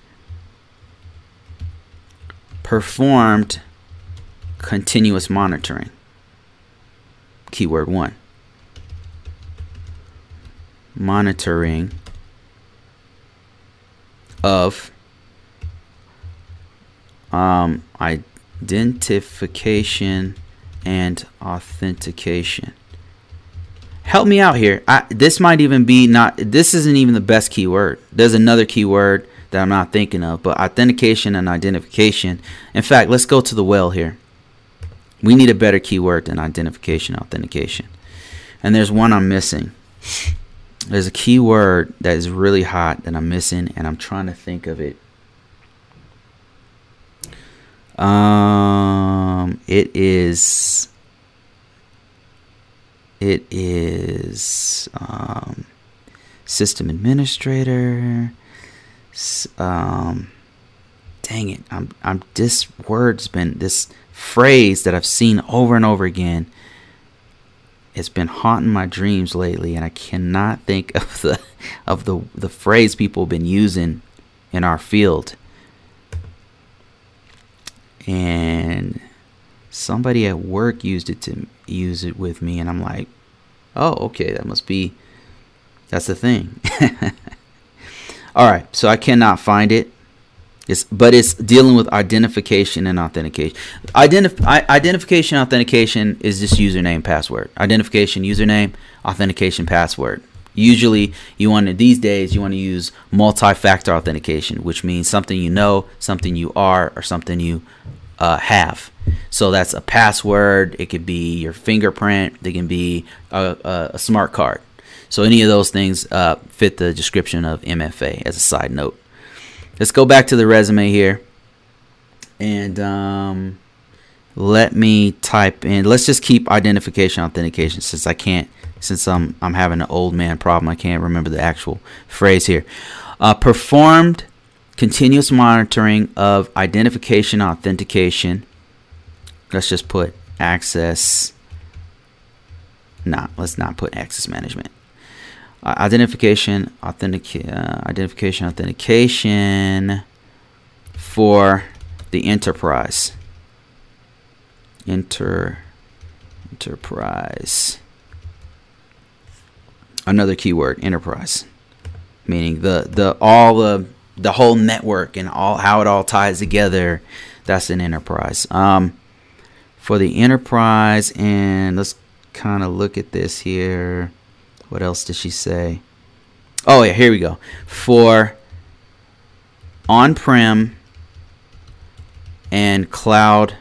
Performed continuous monitoring. Keyword 1. Monitoring of um, identification and authentication. Help me out here. I, this might even be not. This isn't even the best keyword. There's another keyword that I'm not thinking of, but authentication and identification. In fact, let's go to the well here. We need a better keyword than identification authentication. And there's one I'm missing. There's a key word that is really hot that I'm missing, and I'm trying to think of it. Um, it is. It is um, system administrator. Um, dang it! I'm I'm this word's been this phrase that I've seen over and over again it's been haunting my dreams lately and I cannot think of the of the the phrase people have been using in our field. And somebody at work used it to use it with me and I'm like, "Oh, okay, that must be that's the thing." All right, so I cannot find it. It's, but it's dealing with identification and authentication. Identif- identification authentication is just username password. Identification username, authentication password. Usually, you want to these days you want to use multi-factor authentication, which means something you know, something you are, or something you uh, have. So that's a password. It could be your fingerprint. It can be a, a, a smart card. So any of those things uh, fit the description of MFA. As a side note let's go back to the resume here. And um, let me type in let's just keep identification authentication since I can't since I'm I'm having an old man problem I can't remember the actual phrase here. Uh, performed continuous monitoring of identification authentication. Let's just put access not let's not put access management uh, identification, authentic, uh, identification, authentication for the enterprise. Enter, enterprise. Another keyword, enterprise, meaning the the all the the whole network and all how it all ties together. That's an enterprise. Um, for the enterprise and let's kind of look at this here. What else did she say? Oh yeah, here we go. For on-prem and cloud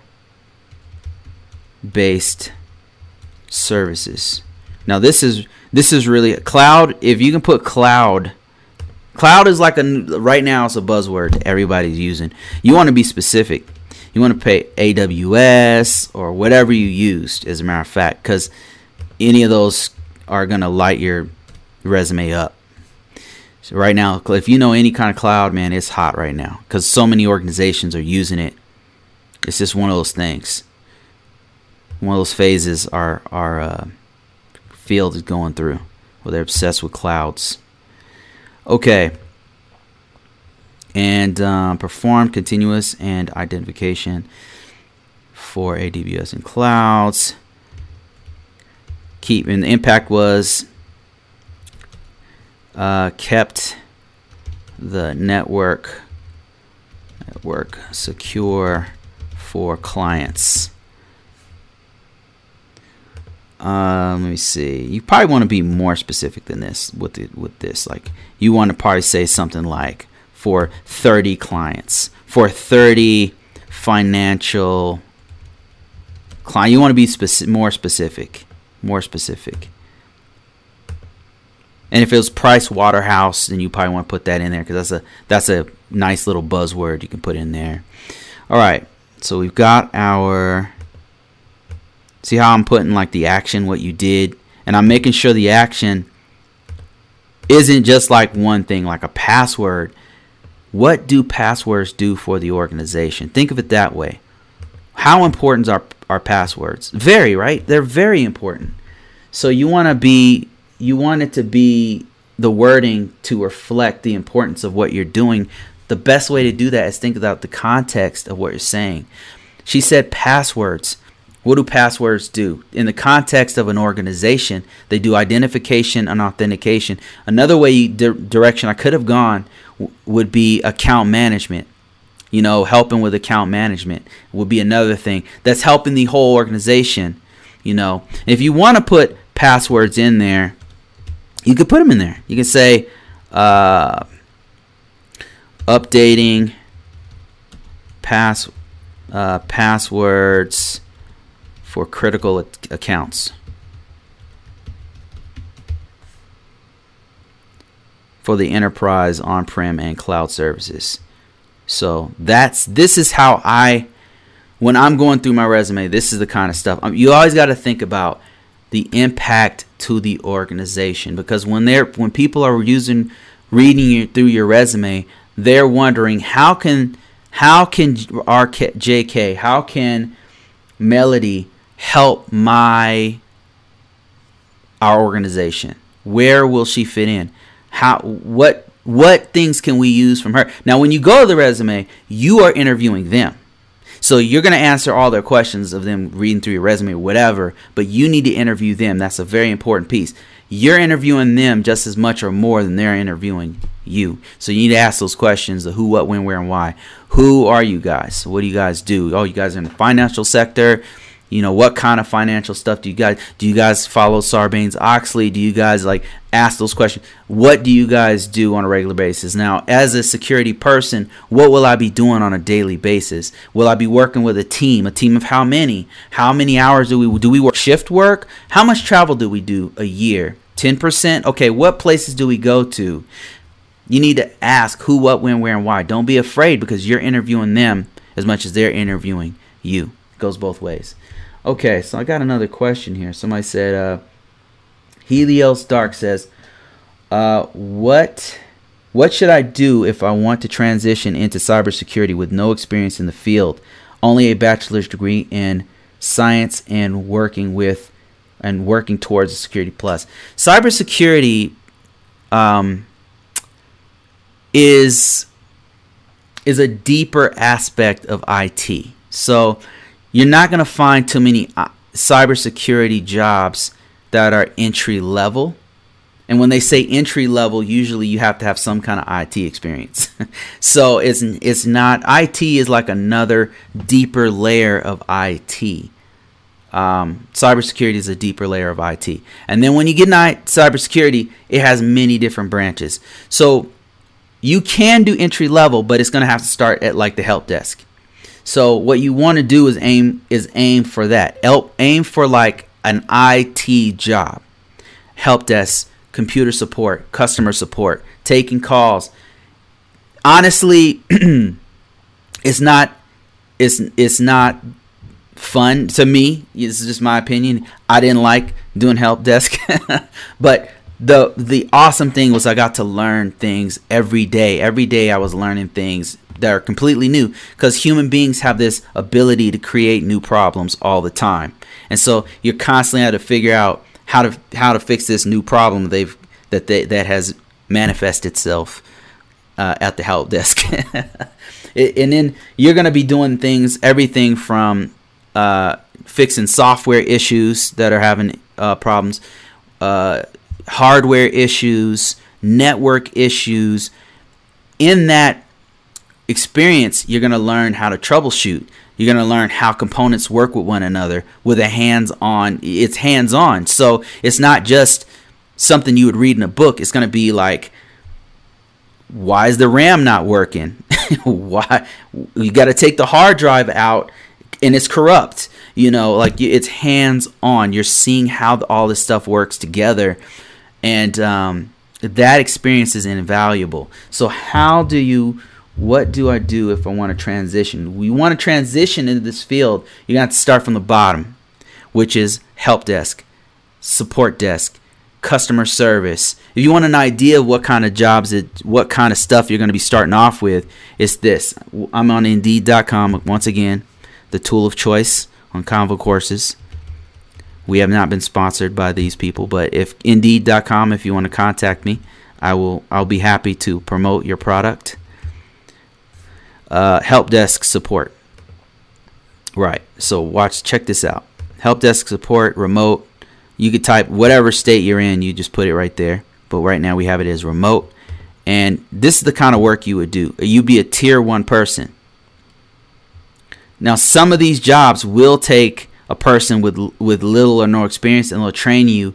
based services. Now this is this is really a cloud. If you can put cloud, cloud is like a right now it's a buzzword everybody's using. You want to be specific. You want to pay AWS or whatever you used, as a matter of fact, because any of those are gonna light your resume up. So right now, if you know any kind of cloud, man, it's hot right now because so many organizations are using it. It's just one of those things. One of those phases our our uh, field is going through, where they're obsessed with clouds. Okay. And um, perform continuous and identification for AWS and clouds. Keep and the impact was uh, kept the network network secure for clients. Uh, let me see. You probably want to be more specific than this with the, with this. Like you want to probably say something like for 30 clients, for 30 financial client. You want to be speci- more specific, more specific. And if it was Price Waterhouse, then you probably want to put that in there because that's a that's a nice little buzzword you can put in there. All right, so we've got our. See how I'm putting like the action, what you did, and I'm making sure the action isn't just like one thing, like a password. What do passwords do for the organization? Think of it that way. How important are our passwords? Very, right? They're very important. So you want to be you want it to be the wording to reflect the importance of what you're doing. The best way to do that is think about the context of what you're saying. She said passwords. What do passwords do? In the context of an organization, they do identification and authentication. Another way di- direction I could have gone would be account management. You know, helping with account management would be another thing. That's helping the whole organization. You know, if you want to put passwords in there, you could put them in there. You can say uh, updating pass uh, passwords for critical accounts for the enterprise on-prem and cloud services. So that's this is how I when I'm going through my resume, this is the kind of stuff. Um, you always got to think about the impact to the organization because when they're when people are using reading you through your resume they're wondering how can how can RK, JK how can Melody help my our organization where will she fit in how what what things can we use from her now when you go to the resume you are interviewing them so you're going to answer all their questions of them reading through your resume or whatever, but you need to interview them. That's a very important piece. You're interviewing them just as much or more than they're interviewing you. So you need to ask those questions: the who, what, when, where, and why. Who are you guys? What do you guys do? Oh, you guys are in the financial sector you know what kind of financial stuff do you guys do you guys follow sarbanes oxley? Do you guys like ask those questions? What do you guys do on a regular basis? Now as a security person what will i be doing on a daily basis? Will i be working with a team a team of how many? How many hours do we do we work? Shift work? How much travel do we do a year? 10% okay what places do we go to? You need to ask who what when where and why. Don't be afraid because you're interviewing them as much as they're interviewing you. It goes both ways Okay, so I got another question here. Somebody said, uh, Helios Dark says, uh, what what should I do if I want to transition into cybersecurity with no experience in the field, only a bachelor's degree in science and working with and working towards a security plus? Cybersecurity um, is is a deeper aspect of IT. So you're not going to find too many uh, cybersecurity jobs that are entry level. And when they say entry level, usually you have to have some kind of IT experience. so it's it's not IT is like another deeper layer of IT. um, cybersecurity is a deeper layer of IT. And then when you get into cybersecurity, it has many different branches. So you can do entry level, but it's going to have to start at like the help desk. So what you want to do is aim is aim for that. Help aim for like an IT job. Help desk, computer support, customer support, taking calls. Honestly, it's not it's it's not fun to me. This is just my opinion. I didn't like doing help desk, but the the awesome thing was I got to learn things every day. Every day I was learning things that are completely new because human beings have this ability to create new problems all the time. And so you're constantly having to figure out how to how to fix this new problem they've that they, that has manifested itself uh, at the help desk. and then you're going to be doing things everything from uh, fixing software issues that are having uh, problems, uh, hardware issues, network issues. In that experience, you're going to learn how to troubleshoot. You're going to learn how components work with one another with a hands on. It's hands on. So it's not just something you would read in a book. It's going to be like, why is the RAM not working? why you got to take the hard drive out and it's corrupt. You know, like it's hands on. You're seeing how all this stuff works together, and um, that experience is invaluable. So, how do you? What do I do if I want to transition? We want to transition into this field. You got to start from the bottom, which is help desk, support desk, customer service. If you want an idea of what kind of jobs it, what kind of stuff you're going to be starting off with, it's this. I'm on Indeed.com once again the tool of choice on Convocourses. We have not been sponsored by these people, but if Indeed.com, if you want to contact me, I will. I'll be happy to promote your product. Uh, help desk support. Right. So watch. Check this out. Help desk support remote. You could type whatever state you're in. You just put it right there. But right now we have it as remote. And this is the kind of work you would do. You'd be a tier one person. Now, some of these jobs will take a person with with little or no experience, and they'll train you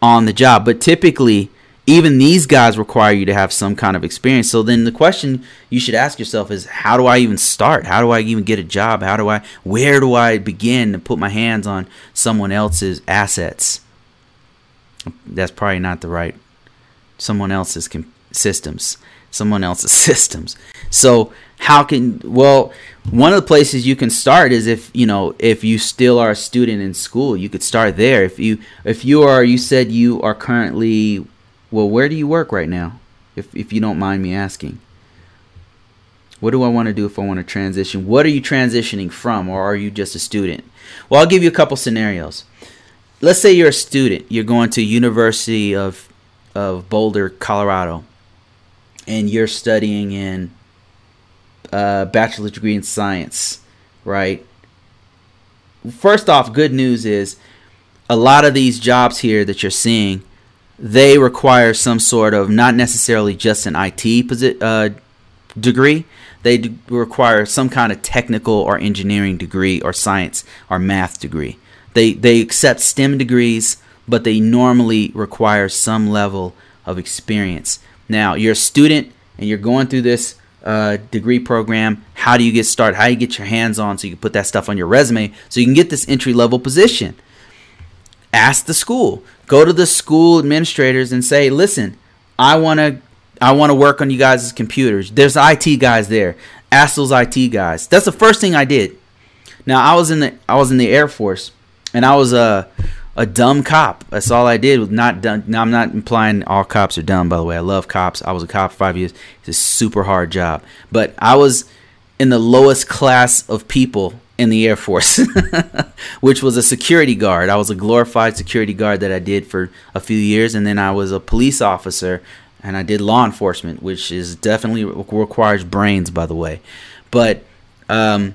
on the job. But typically, even these guys require you to have some kind of experience. So then the question you should ask yourself is, how do I even start? How do I even get a job? How do I? Where do I begin to put my hands on someone else's assets? That's probably not the right. Someone else's com- systems. Someone else's systems. So how can well one of the places you can start is if you know if you still are a student in school you could start there if you if you are you said you are currently well where do you work right now if if you don't mind me asking? What do i want to do if i want to transition? What are you transitioning from or are you just a student? Well i'll give you a couple scenarios. Let's say you're a student. You're going to university of of boulder colorado and you're studying in a bachelor's degree in science, right? First off, good news is a lot of these jobs here that you're seeing, they require some sort of not necessarily just an IT posi- uh, degree. They d- require some kind of technical or engineering degree or science or math degree. They they accept STEM degrees, but they normally require some level of experience. Now, you're a student and you're going through this uh, degree program. How do you get started? How do you get your hands on so you can put that stuff on your resume so you can get this entry level position? Ask the school. Go to the school administrators and say, "Listen, I want to I want to work on you guys' computers. There's IT guys there. Ask those IT guys." That's the first thing I did. Now, I was in the I was in the Air Force and I was a a dumb cop. That's all I did was not done. Now I'm not implying all cops are dumb. By the way, I love cops. I was a cop for five years. It's a super hard job, but I was in the lowest class of people in the Air Force, which was a security guard. I was a glorified security guard that I did for a few years, and then I was a police officer, and I did law enforcement, which is definitely requires brains, by the way. But um,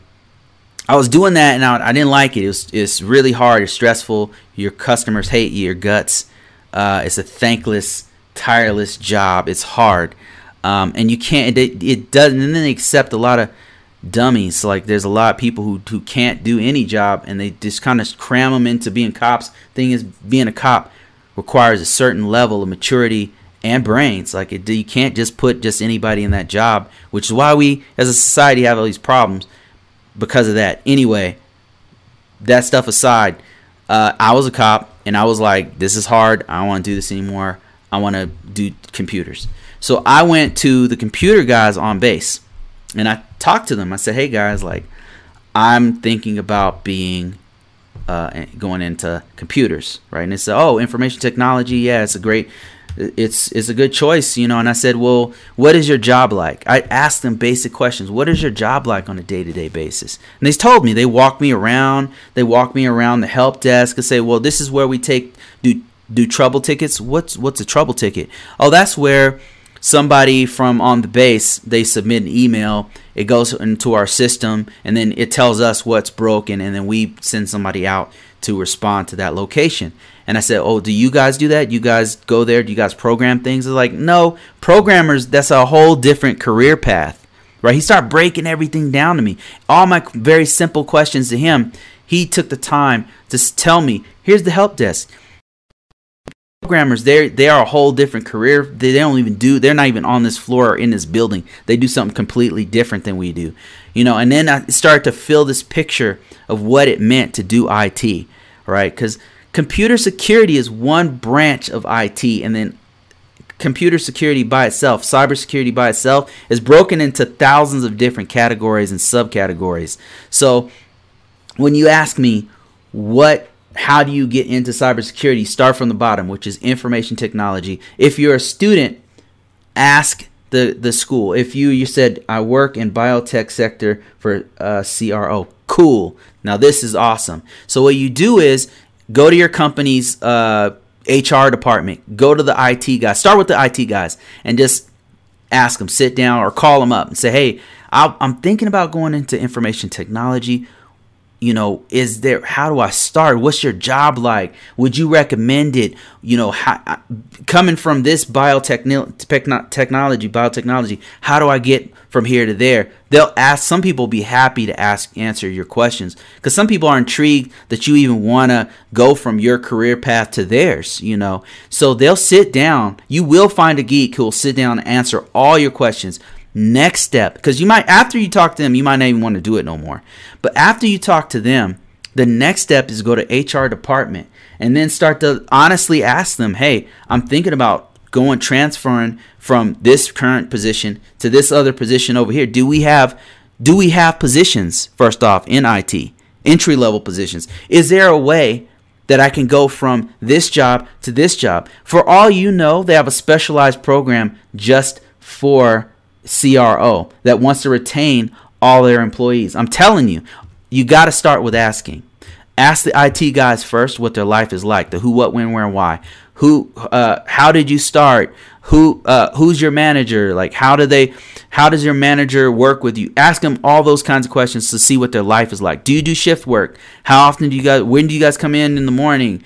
I was doing that and I, I didn't like it. It's really hard. It's stressful. Your customers hate you. Your guts. Uh, it's a thankless, tireless job. It's hard, um, and you can't. It, it doesn't. And then they accept a lot of dummies. Like there's a lot of people who who can't do any job, and they just kind of cram them into being cops. Thing is, being a cop requires a certain level of maturity and brains. Like it, you can't just put just anybody in that job, which is why we as a society have all these problems because of that. Anyway, that stuff aside, uh, I was a cop and I was like, this is hard. I don't want to do this anymore. I want to do computers. So I went to the computer guys on base and I talked to them. I said, hey guys, like I'm thinking about being uh, going into computers, right? And they said, oh, information technology, yeah, it's a great it's it's a good choice, you know. And I said, well, what is your job like? I asked them basic questions. What is your job like on a day to day basis? And they told me. They walked me around. They walked me around the help desk and say, well, this is where we take do do trouble tickets. What's what's a trouble ticket? Oh, that's where somebody from on the base they submit an email it goes into our system and then it tells us what's broken and then we send somebody out to respond to that location and I said, "Oh, do you guys do that? You guys go there? Do you guys program things?" They're like, "No, programmers. That's a whole different career path." Right? He started breaking everything down to me. All my very simple questions to him, he took the time to tell me, "Here's the help desk." Programmers, they they are a whole different career. They, they don't even do. They're not even on this floor or in this building. They do something completely different than we do, you know. And then I started to fill this picture of what it meant to do IT, right? Because computer security is one branch of IT, and then computer security by itself, cybersecurity by itself, is broken into thousands of different categories and subcategories. So when you ask me what how do you get into cybersecurity? Start from the bottom, which is information technology. If you're a student, ask the the school. If you you said I work in biotech sector for uh, CRO, cool. Now this is awesome. So what you do is Go to your company's uh, HR department. Go to the IT guys. Start with the IT guys and just ask them, sit down or call them up and say, hey, I'm thinking about going into information technology you know is there how do i start? What's your job like? Would you recommend it? You know how, uh, coming from this biotechnology technology biotechnology how do i get from here to there? They'll ask some people be happy to ask answer your questions because some people are intrigued that you even want to go from your career path to theirs you know? So they'll sit down you will find a geek who will sit down and answer all your questions Next step, because you might, after you talk to them, you might not even want to do it no more. But after you talk to them, the next step is go to HR department and then start to honestly ask them, hey, I'm thinking about going transferring from this current position to this other position over here. Do we have do we have positions first off in IT, entry level positions? Is there a way that I can go from this job to this job? For all you know, they have a specialized program just for CRO that wants to retain all their employees. I'm telling you, you got to start with asking. Ask the IT guys first what their life is like, the who, what, when, where, and why. Who, uh, how did you start? Who, uh, who's your manager? Like, how do they, how does your manager work with you? Ask them all those kinds of questions to see what their life is like. Do you do shift work? How often do you guys? When do you guys come in in the morning?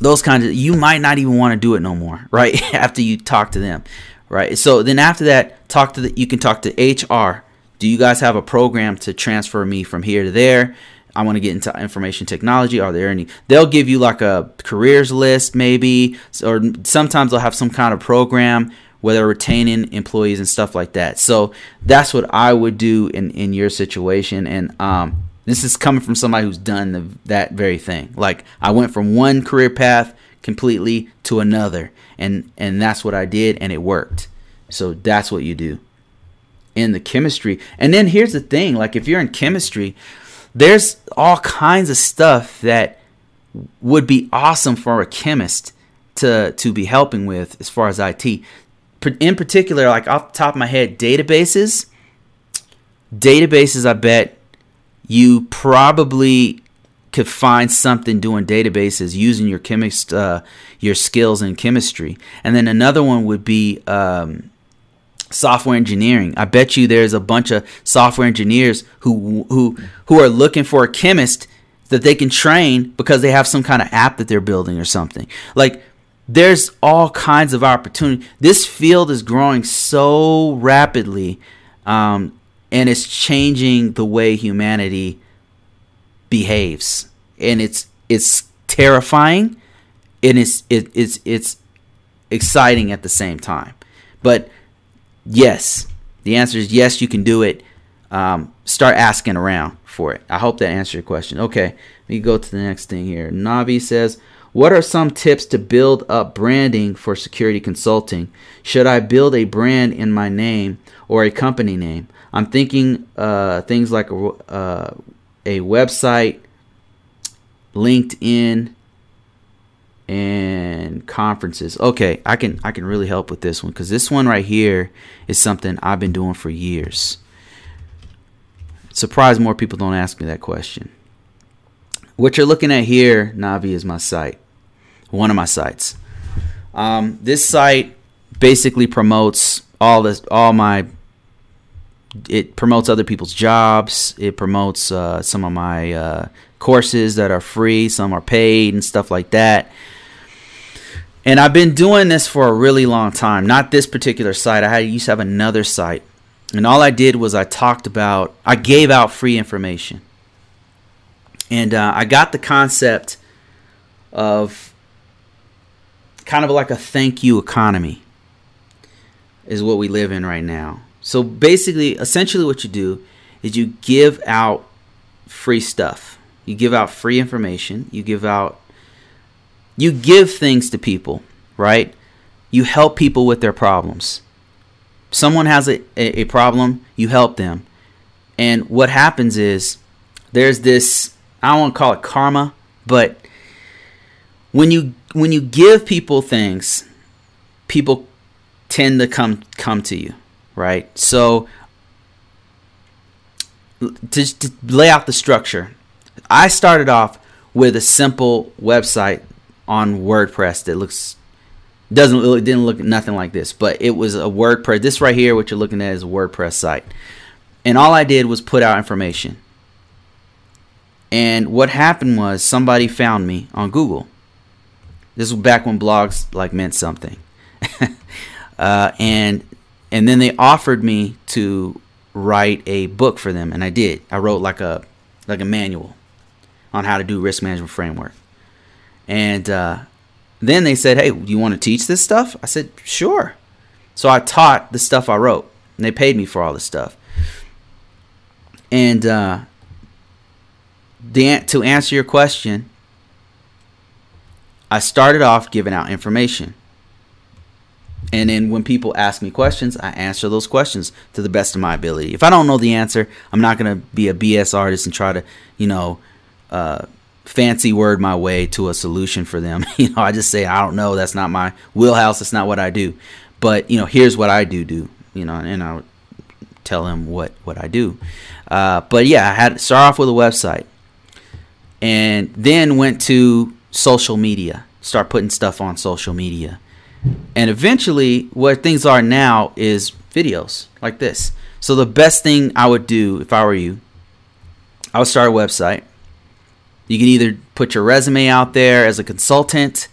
Those kinds of. You might not even want to do it no more, right? After you talk to them, right? So then after that, talk to the, you can talk to HR. Do you guys have a program to transfer me from here to there? I want to get into information technology. Are there any? They'll give you like a careers list, maybe, or sometimes they'll have some kind of program where they're retaining employees and stuff like that. So that's what I would do in in your situation. And um, this is coming from somebody who's done the, that very thing. Like I went from one career path completely to another and and that's what I did and it worked. So that's what you do in the chemistry. And then here's the thing, like if you're in chemistry, there's all kinds of stuff that would be awesome for a chemist to to be helping with as far as IT. In particular, like off the top of my head, databases. Databases, I bet you probably could find something doing databases using your chemist uh, your skills in chemistry and then another one would be um, software engineering. I bet you there's a bunch of software engineers who who who are looking for a chemist that they can train because they have some kind of app that they're building or something. Like there's all kinds of opportunity. This field is growing so rapidly um, and it's changing the way humanity behaves. And it's it's terrifying and it's it, it's it's exciting at the same time. But yes. The answer is yes you can do it. Um, start asking around for it. I hope that answered your question. Okay let me go to the next thing here. Navi says what are some tips to build up branding for security consulting? Should I build a brand in my name or a company name? I'm thinking uh, things like a, uh, a website, LinkedIn, and conferences. Okay, I can I can really help with this one because this one right here is something I've been doing for years. Surprised more people don't ask me that question. What you're looking at here, Navi, is my site one of my sites. Um, this site basically promotes all this, all my. It promotes other people's jobs. It promotes uh, some of my uh, courses that are free. Some are paid and stuff like that. And I've been doing this for a really long time. Not this particular site. I had used to have another site, and all I did was I talked about. I gave out free information, and uh, I got the concept of kind of like a thank you economy is what we live in right now. So basically, essentially, what you do is you give out free stuff. You give out free information. You give out, you give things to people, right? You help people with their problems. Someone has a, a, problem, you help them. And what happens is there's this, I don't want to call it karma, but when you when you give people things, people tend to come come to you, right? So to, to lay out the structure, I started off with a simple website on WordPress that looks doesn't it didn't look nothing like this, but it was a WordPress. This right here, what you're looking at, is a WordPress site, and all I did was put out information. And what happened was somebody found me on Google, this was back when blogs like meant something, uh, and and then they offered me to write a book for them, and I did. I wrote like a like a manual on how to do risk management framework, and uh, then they said, "Hey, do you want to teach this stuff?" I said, "Sure." So I taught the stuff I wrote, and they paid me for all the stuff. And uh, the, to answer your question, I started off giving out information. And then when people ask me questions, I answer those questions to the best of my ability. If I don't know the answer, I'm not going to be a BS artist and try to, you know, uh, fancy word my way to a solution for them. you know, I just say, I don't know. That's not my wheelhouse. That's not what I do. But, you know, here's what I do do, you know, and I'll tell them what, what I do. Uh, but yeah, I had start off with a website and then went to social media, start putting stuff on social media. And eventually, what things are now is videos like this. So, the best thing I would do if I were you, I would start a website. You can either put your resume out there as a consultant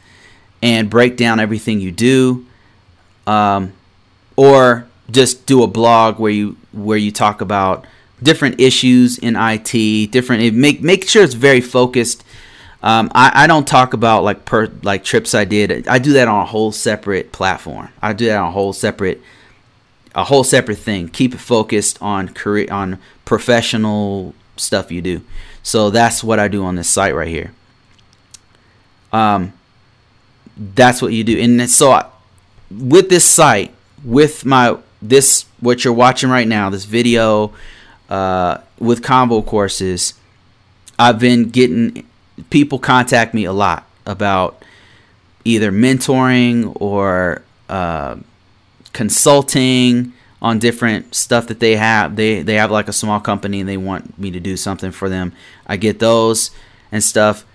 and break down everything you do, um, or just do a blog where you where you talk about different issues in IT, different make make sure it's very focused um, I, I don't talk about like per like trips I did. I do that on a whole separate platform. I do that on a whole separate a whole separate thing. Keep it focused on career on professional stuff you do. So that's what I do on this site right here. Um, that's what you do. And so I, with this site, with my this what you're watching right now, this video uh, with Convocourses, I've been getting people contact me a lot about either mentoring or uh, consulting on different stuff that they have. They they have like a small company and they want me to do something for them. I get those and stuff.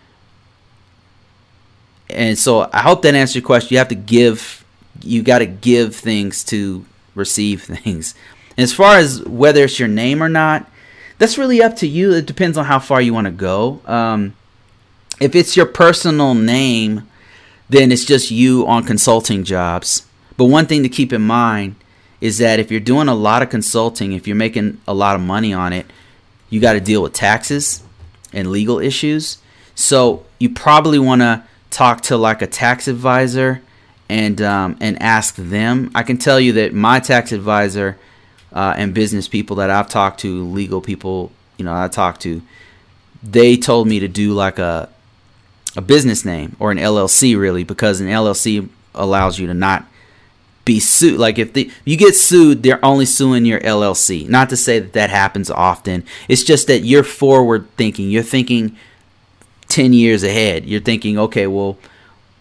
And so I hope that answers your question. You have to give you got to give things to receive things. And as far as whether it's your name or not, that's really up to you. It depends on how far you want to go. Um, if it's your personal name, then it's just you on consulting jobs. But one thing to keep in mind is that if you're doing a lot of consulting, if you're making a lot of money on it, you got to deal with taxes and legal issues. So you probably want to talk to like a tax advisor and um, and ask them. I can tell you that my tax advisor uh, and business people that I've talked to, legal people, you know, I talked to, they told me to do like a a business name or an LLC really because an LLC allows you to not be sued. Like if the, you get sued, they're only suing your LLC. Not to say that that happens often. It's just that you're forward thinking. You're thinking 10 years ahead. You're thinking, okay, well,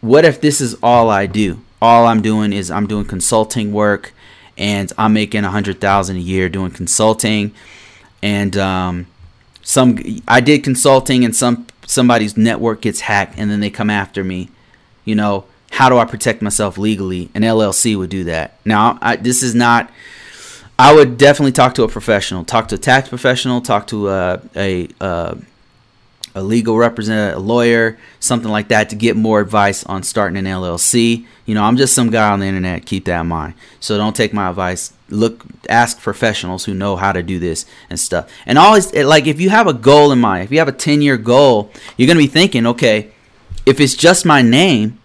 what if this is all I do? All I'm doing is I'm doing consulting work and I'm making a hundred thousand a year doing consulting and um, some I did consulting and some somebody's network gets hacked and then they come after me. You know, how do I protect myself legally? An LLC would do that. Now, I, this is not. I would definitely talk to a professional. Talk to a tax professional. Talk to a a, a, a legal representative, a lawyer, something like that, to get more advice on starting an LLC. You know, I'm just some guy on the internet. Keep that in mind. So don't take my advice. Look, ask professionals who know how to do this and stuff. And always, like, if you have a goal in mind, if you have a 10 year goal, you're gonna be thinking, okay, if it's just my name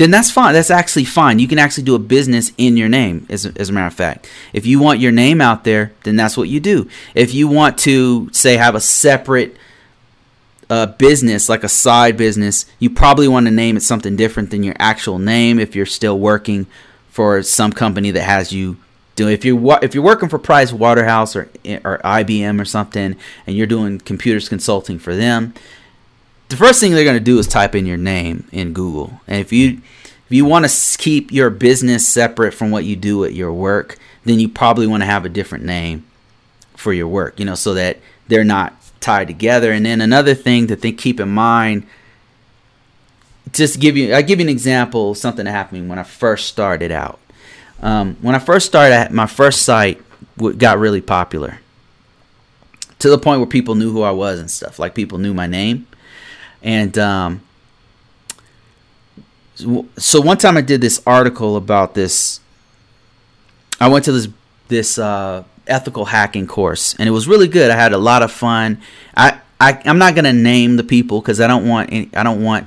then that's fine. That's actually fine. You can actually do a business in your name, as, as a matter of fact. If you want your name out there, then that's what you do. If you want to, say, have a separate uh, business, like a side business, you probably want to name it something different than your actual name if you're still working for some company that has you doing. If you're if you're working for Price Waterhouse or or IBM or something, and you're doing computers consulting for them, the first thing they're going to do is type in your name in Google. And if you if you want to keep your business separate from what you do at your work, then you probably want to have a different name for your work, you know, so that they're not tied together. And then another thing to think keep in mind just give you I give you an example something that happened when I first started out. Um, when I first started, my first site got really popular to the point where people knew who I was and stuff. Like people knew my name. And um, so one time I did this article about this. I went to this this uh, ethical hacking course, and it was really good. I had a lot of fun. I, I I'm not gonna name the people because I don't want any, I don't want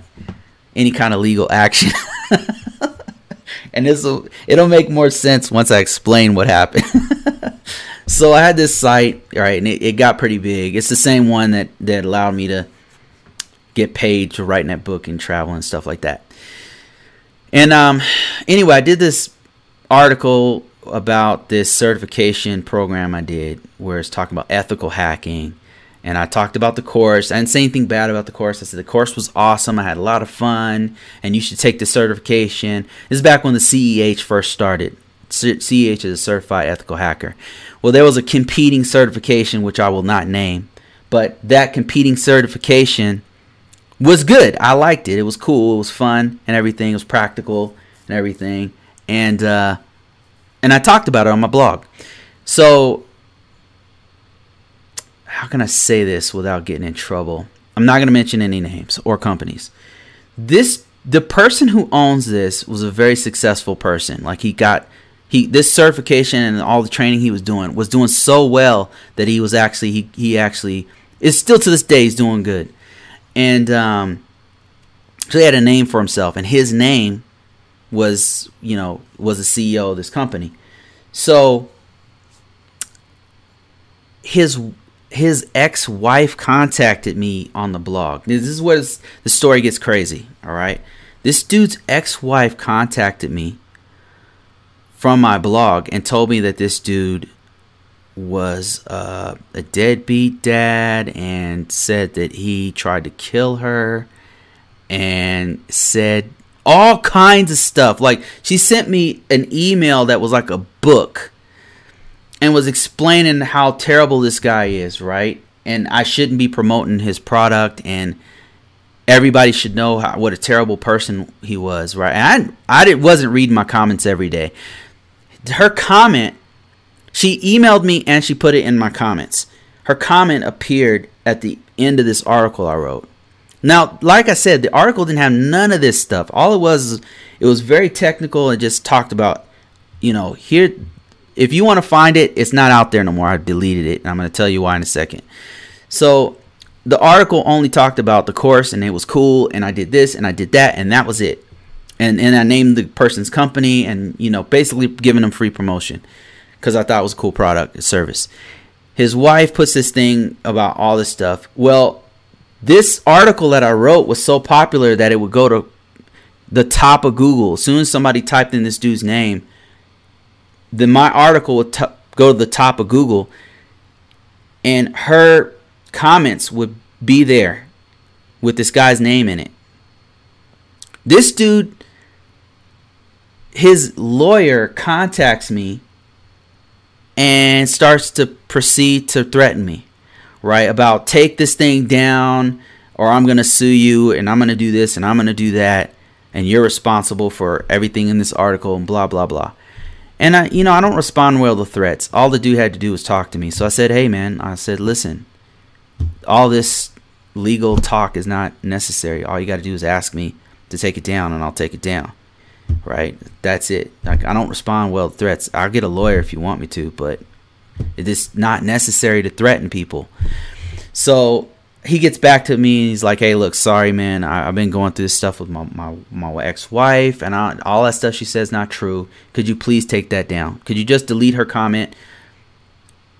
any kind of legal action. and this it'll make more sense once I explain what happened. so I had this site, right, and it, it got pretty big. It's the same one that that allowed me to get paid to write that book and travel and stuff like that. And um, anyway, I did this article about this certification program I did where it's talking about ethical hacking. And I talked about the course. I didn't say anything bad about the course. I said the course was awesome. I had a lot of fun, and you should take the certification. This is back when the CEH first started. CEH is a certified ethical hacker. Well, there was a competing certification, which I will not name, but that competing certification was good. I liked it. It was cool. It was fun and everything. It was practical and everything. And uh, and I talked about it on my blog. So how can I say this without getting in trouble? I'm not going to mention any names or companies. This the person who owns this was a very successful person. Like he got he this certification and all the training he was doing was doing so well that he was actually he he actually is still to this day he's doing good and um, so he had a name for himself, and his name was you know was the CEO of this company. So his his ex-wife contacted me on the blog. This is where the story gets crazy. All right, this dude's ex-wife contacted me from my blog and told me that this dude was uh, a deadbeat dad and said that he tried to kill her and said all kinds of stuff. Like she sent me an email that was like a book and was explaining how terrible this guy is, right? And I shouldn't be promoting his product and everybody should know how, what a terrible person he was, right? And I I wasn't reading my comments every day. Her comment she emailed me and she put it in my comments. Her comment appeared at the end of this article I wrote. Now, like I said, the article didn't have none of this stuff. All it was, it was very technical and just talked about, you know, here, if you want to find it, it's not out there no more. I deleted it. And I'm going to tell you why in a second. So the article only talked about the course and it was cool and I did this and I did that and that was it. And and I named the person's company and you know basically giving them free promotion because I thought it was a cool product service. His wife puts this thing about all this stuff. Well, this article that I wrote was so popular that it would go to the top of Google. As soon as somebody typed in this dude's name, then my article would t- go to the top of Google, and her comments would be there with this guy's name in it. This dude, his lawyer contacts me and starts to proceed to threaten me, right? About take this thing down or I'm going to sue you and I'm going to do this and I'm going to do that and you're responsible for everything in this article and blah blah blah. And I you know, I don't respond well to threats. All the dude had to do was talk to me. So I said, "Hey man, I said, listen, all this legal talk is not necessary. All you got to do is ask me to take it down and I'll take it down." Right? That's it. Like I don't respond well to threats. I'll get a lawyer if you want me to, but it is not necessary to threaten people. So he gets back to me and he's like, "Hey, look, sorry, man. I, have been going through this stuff with my my, my ex-wife, and I, all that stuff she says not true. Could you please take that down? Could you just delete her comment?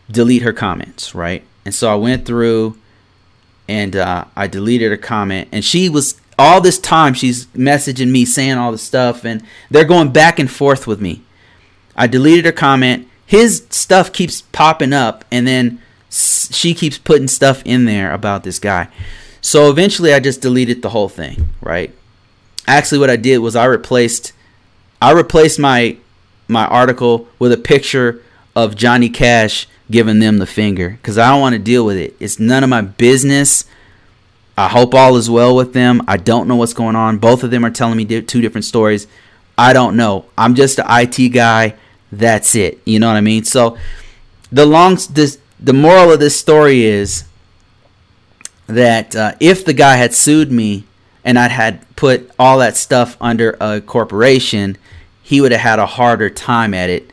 Delete her comments, right?" And so I went through and uh, I deleted her comment, and she was all this time she's messaging me saying all this stuff, and they're going back and forth with me. I deleted her comment. His stuff keeps popping up, and then she keeps putting stuff in there about this guy. So eventually I just deleted the whole thing, right? Actually what I did was I replaced I replaced my my article with a picture of Johnny Cash giving them the finger cuz I don't want to deal with it. It's none of my business. I hope all is well with them. I don't know what's going on. Both of them are telling me two different stories. I don't know. I'm just an IT guy. That's it. You know what I mean? So the long this the moral of this story is that uh, if the guy had sued me and I had put all that stuff under a corporation, he would have had a harder time at it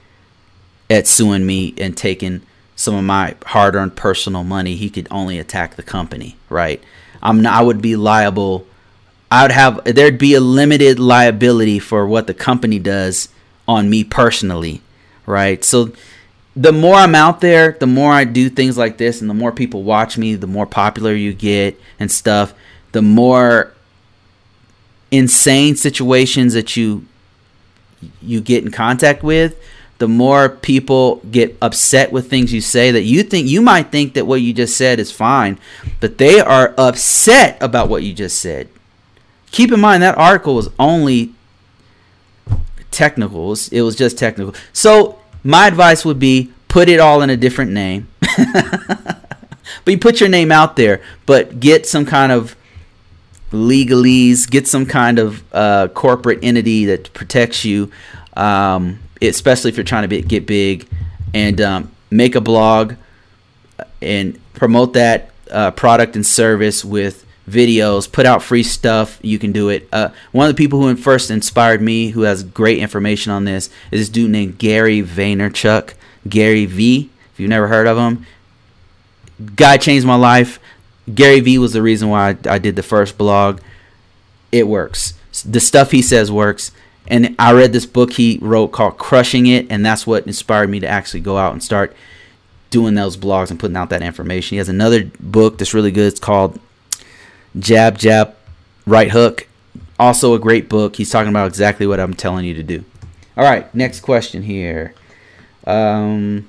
at suing me and taking some of my hard-earned personal money. He could only attack the company, right? I'm not, I would be liable. I would have there'd be a limited liability for what the company does on me personally, right? So the more I'm out there, the more I do things like this, and the more people watch me, the more popular you get and stuff. The more insane situations that you you get in contact with, the more people get upset with things you say that you think you might think that what you just said is fine, but they are upset about what you just said. Keep in mind that article was only technical. It was, it was just technical. So my advice would be put it all in a different name. but you put your name out there, but get some kind of legalese, get some kind of uh, corporate entity that protects you, um, especially if you're trying to be, get big, and um, make a blog and promote that uh, product and service with videos, put out free stuff. You can do it. Uh, one of the people who first inspired me, who has great information on this, is this dude named Gary Vaynerchuk. Gary V. If you've never heard of him, guy changed my life. Gary V was the reason why I, I did the first blog. It works. The stuff he says works. And I read this book he wrote called Crushing It, and that's what inspired me to actually go out and start doing those blogs and putting out that information. He has another book that's really good. It's called Jab, Jab, Right Hook. Also a great book. He's talking about exactly what I'm telling you to do. All right, next question here. Um,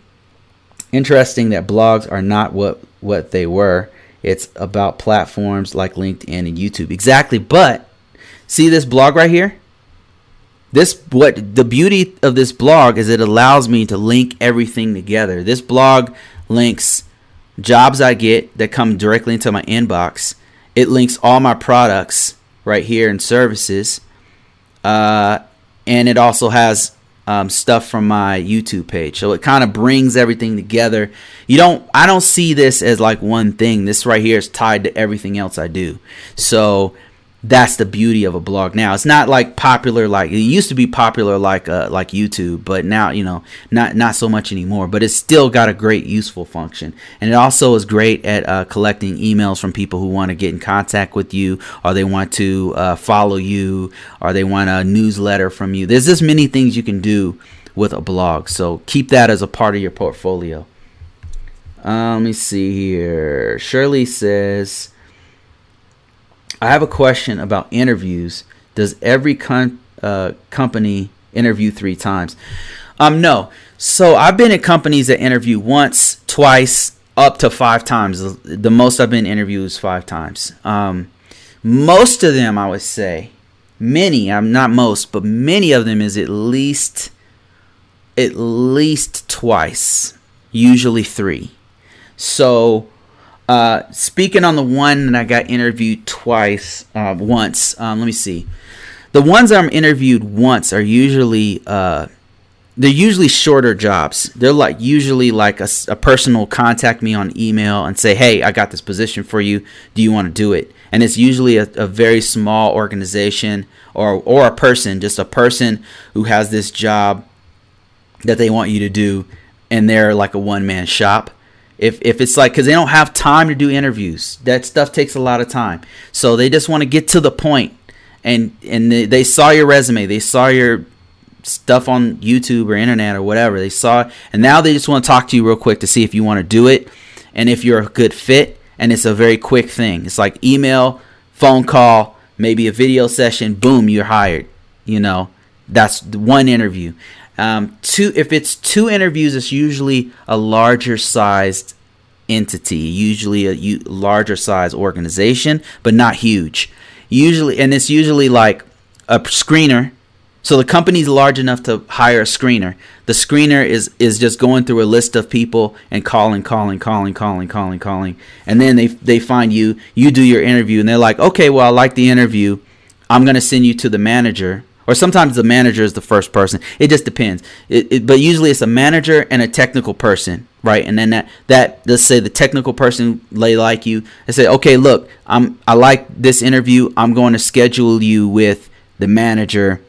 interesting that blogs are not what what they were. It's about platforms like LinkedIn and YouTube. Exactly. But see this blog right here? This what the beauty of this blog is it allows me to link everything together. This blog links jobs I get that come directly into my inbox it links all my products right here and services. Uh, and it also has um, stuff from my YouTube page. So it kind of brings everything together. You don't I don't see this as like one thing. This right here is tied to everything else I do. So that's the beauty of a blog now. It's not like popular like it used to be popular like uh, like YouTube, but now you know not not so much anymore. But it's still got a great useful function, and it also is great at uh, collecting emails from people who want to get in contact with you, or they want to uh, follow you, or they want a newsletter from you. There's just many things you can do with a blog, so keep that as a part of your portfolio. Uh, let me see here. Shirley says. I have a question about interviews. Does every con- uh, company interview three times? Um, no. So I've been at companies that interview once, twice, up to five times. The most I've been interviewed is five times. Um, most of them, I would say, many. I'm not most, but many of them is at least, at least twice. Usually three. So uh, speaking on the one that I got interviewed twice, uh, once. Um, let me see. The ones I'm interviewed once are usually uh, they're usually shorter jobs. They're like usually like a, a, person will contact me on email and say, "Hey, I got this position for you. Do you want to do it?" And it's usually a, a very small organization or or a person, just a person who has this job that they want you to do, and they're like a one man shop if if it's like because they don't have time to do interviews. That stuff takes a lot of time. So they just want to get to the point. And and they, they saw your resume. They saw your stuff on youtube or internet or whatever. They saw it and now they just want to talk to you real quick to see if you want to do it. And if you're a good fit and it's a very quick thing. It's like email phone call maybe a video session boom you're hired. You know that's one interview um, two, if it's two interviews, it's usually a larger sized entity, usually a u- larger size organization, but not huge. Usually, and it's usually like a screener. So the company's large enough to hire a screener. The screener is is just going through a list of people and calling, calling, calling, calling, calling, calling, and then they they find you. You do your interview, and they're like, okay, well, I like the interview. I'm gonna send you to the manager or sometimes the manager is the first person. It just depends. It, it, but usually it's a manager and a technical person, right? And then that that let's say the technical person they like you. They say, okay, look, I'm I like this interview. I'm going to schedule you with the manager,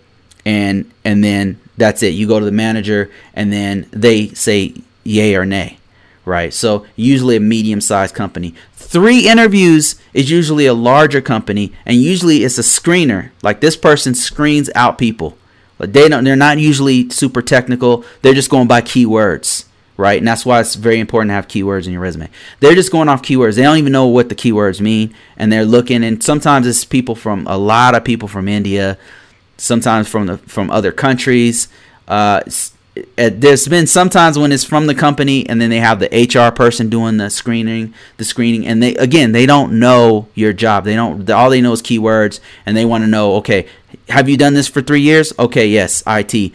and and then that's it. You go to the manager, and then they say yay or nay right? So usually a medium-sized company. Three interviews is usually a larger company, and usually it's a screener. Like this person screens out people. But they don't. They're not usually super technical. They're just going by keywords, right? And that's why it's very important to have keywords in your resume. They're just going off keywords. They don't even know what the keywords mean, and they're looking. And sometimes it's people from a lot of people from India, sometimes from the from other countries. Uh, there's been sometimes when it's from the company and then they have the HR person doing the screening, the screening, and they again they don't know your job. They don't. All they know is keywords, and they want to know. Okay, have you done this for three years? Okay, yes, IT.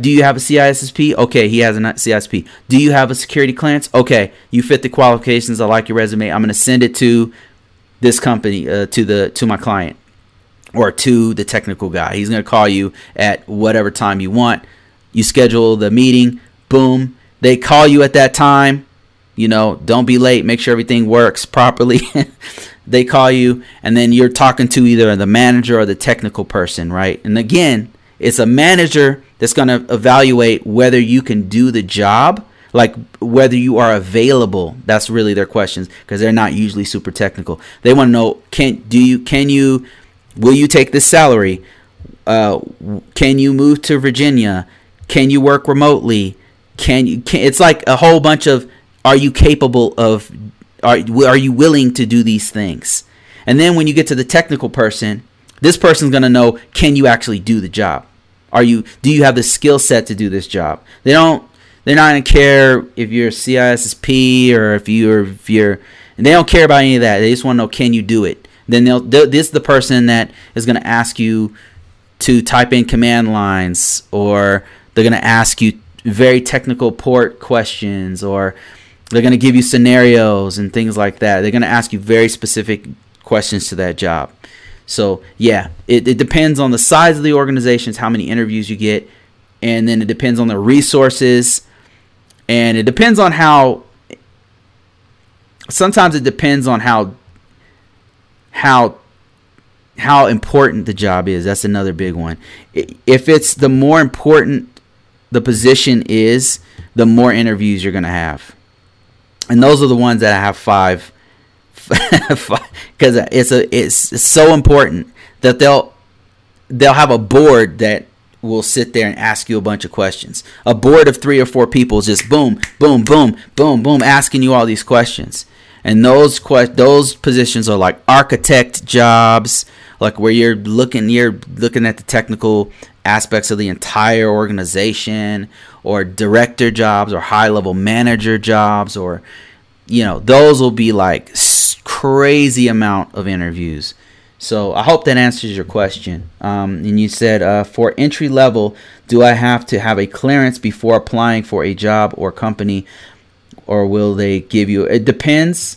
do you have a CISSP? Okay, he has a CISSP. Do you have a security clearance? Okay, you fit the qualifications. I like your resume. I'm going to send it to this company, uh, to the to my client, or to the technical guy. He's going to call you at whatever time you want you schedule the meeting, boom, they call you at that time. You know, don't be late. Make sure everything works properly. they call you, and then you're talking to either the manager or the technical person, right? And again, it's a manager that's going to evaluate whether you can do the job, like whether you are available. That's really their questions because they're not usually super technical. They want to know can do you can you will you take this salary? Uh, can you move to Virginia? Can you work remotely? Can you? Can, it's like a whole bunch of. Are you capable of? Are are you willing to do these things? And then when you get to the technical person, this person's gonna know: Can you actually do the job? Are you? Do you have the skill set to do this job? They don't. They're not gonna care if you're CISSP or if you're if you're. And they don't care about any of that. They just want to know: Can you do it? Then they'll. This is the person that is gonna ask you to type in command lines or they're going to ask you very technical port questions or they're going to give you scenarios and things like that. They're going to ask you very specific questions to that job. So, yeah, it, it depends on the size of the organizations, how many interviews you get, and then it depends on the resources, and it depends on how. Sometimes it depends on how how how important the job is. That's another big one. If it's the more important the position is, the more interviews you're going to have. And those are the ones that I have five because it's a it's so important that they'll they'll have a board that will sit there and ask you a bunch of questions. A board of three or four people just boom, boom, boom, boom, boom, asking you all these questions. And those que- those positions are like architect jobs, like where you're looking you're looking at the technical aspects of the entire organization, or director jobs, or high level manager jobs, or you know those will be like crazy amount of interviews. So I hope that answers your question. Um, and you said uh, for entry level, do I have to have a clearance before applying for a job or company, or will they give you? It depends.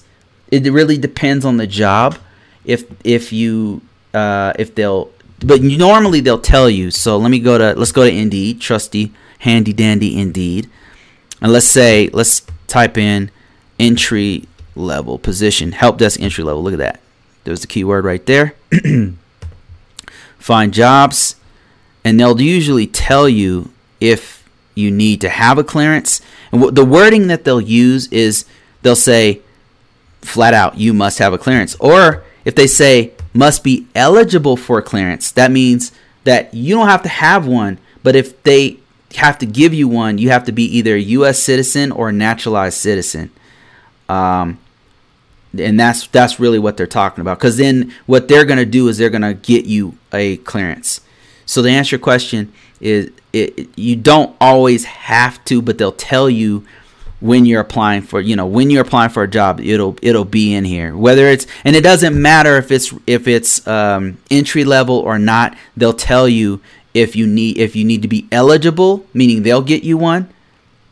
It really depends on the job. If if you uh, if they'll, but normally they'll tell you. So let me go to let's go to Indeed, trusty, handy dandy Indeed, and let's say let's type in entry level position, help desk entry level. Look at that. There's the keyword right there. Find jobs, and they'll usually tell you if you need to have a clearance. And the wording that they'll use is they'll say flat out, you must have a clearance. Or if they say must be eligible for clearance, that means that you don't have to have one, but if they have to give you one, you have to be either a U.S. citizen or a naturalized citizen. Um, and that's that's really what they're talking about because then what they're going to do is they're going to get you a clearance so the answer question is it, you don't always have to but they'll tell you when you're applying for you know when you're applying for a job it'll it'll be in here. Whether it's and it doesn't matter if it's if it's um, entry level or not they'll tell you if you need if you need to be eligible meaning they'll get you one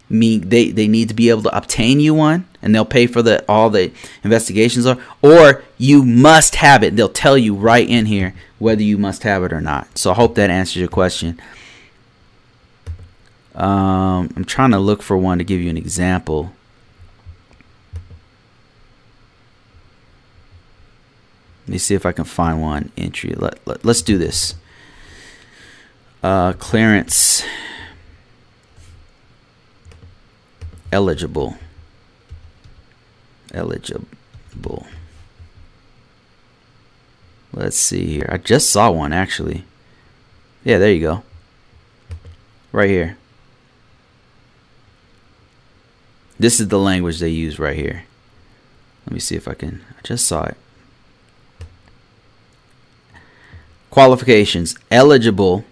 mean they, they need to be able to obtain you one and they'll pay for the all the investigations are or you must have it. They'll tell you right in here whether you must have it or not. So i hope that answers your question um, i'm trying to look for one to give you an example. Let me see if i can find one entry. Let, let, let's do this. Uh, clearance eligible. Eligible. Let's see here. I just saw one actually. Yeah there you go. Right here this is the language they use right here let me see if I can I just saw it qualifications eligible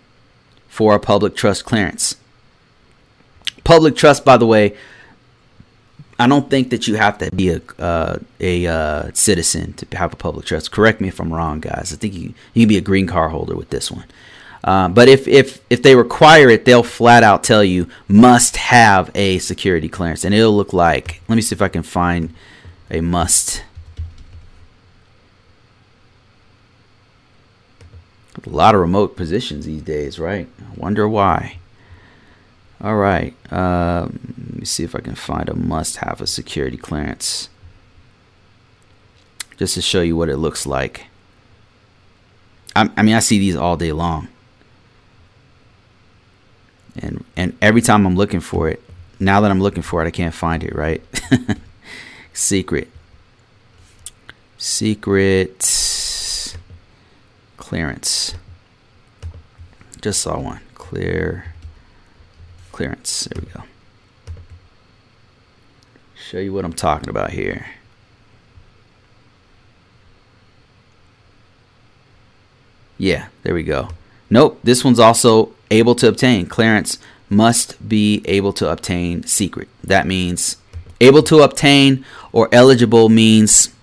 for a public trust clearance public trust by the way I don't think that you have to be a uh, a uh, citizen to have a public trust. Correct me if I'm wrong, guys. I think you you can be a green card holder with this one. Uh, but if, if if they require it, they'll flat out tell you must have a security clearance, and it'll look like. Let me see if I can find a must. A lot of remote positions these days, right? I wonder why. All right. Um, let me see if I can find a must have a security clearance. Just to show you what it looks like. I, I mean, I see these all day long. And, and every time I'm looking for it, now that I'm looking for it, I can't find it, right? Secret. Secret clearance. Just saw one. Clear clearance. There we go. Show you what I'm talking about here. Yeah, there we go. Nope, this one's also able to obtain. Clearance must be able to obtain secret. That means able to obtain or eligible means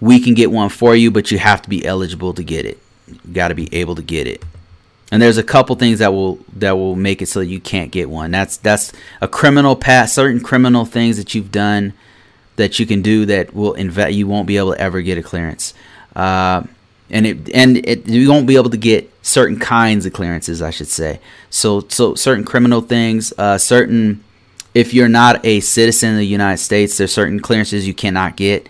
we can get one for you, but you have to be eligible to get it. You got to be able to get it and there's a couple things that will that will make it so you can't get one. That's that's a criminal past, certain criminal things that you've done that you can do that will invest. You won't be able to ever get a clearance, uh, and it and it you won't be able to get certain kinds of clearances, I should say. So so certain criminal things, uh, certain if you're not a citizen of the United States, there's certain clearances you cannot get.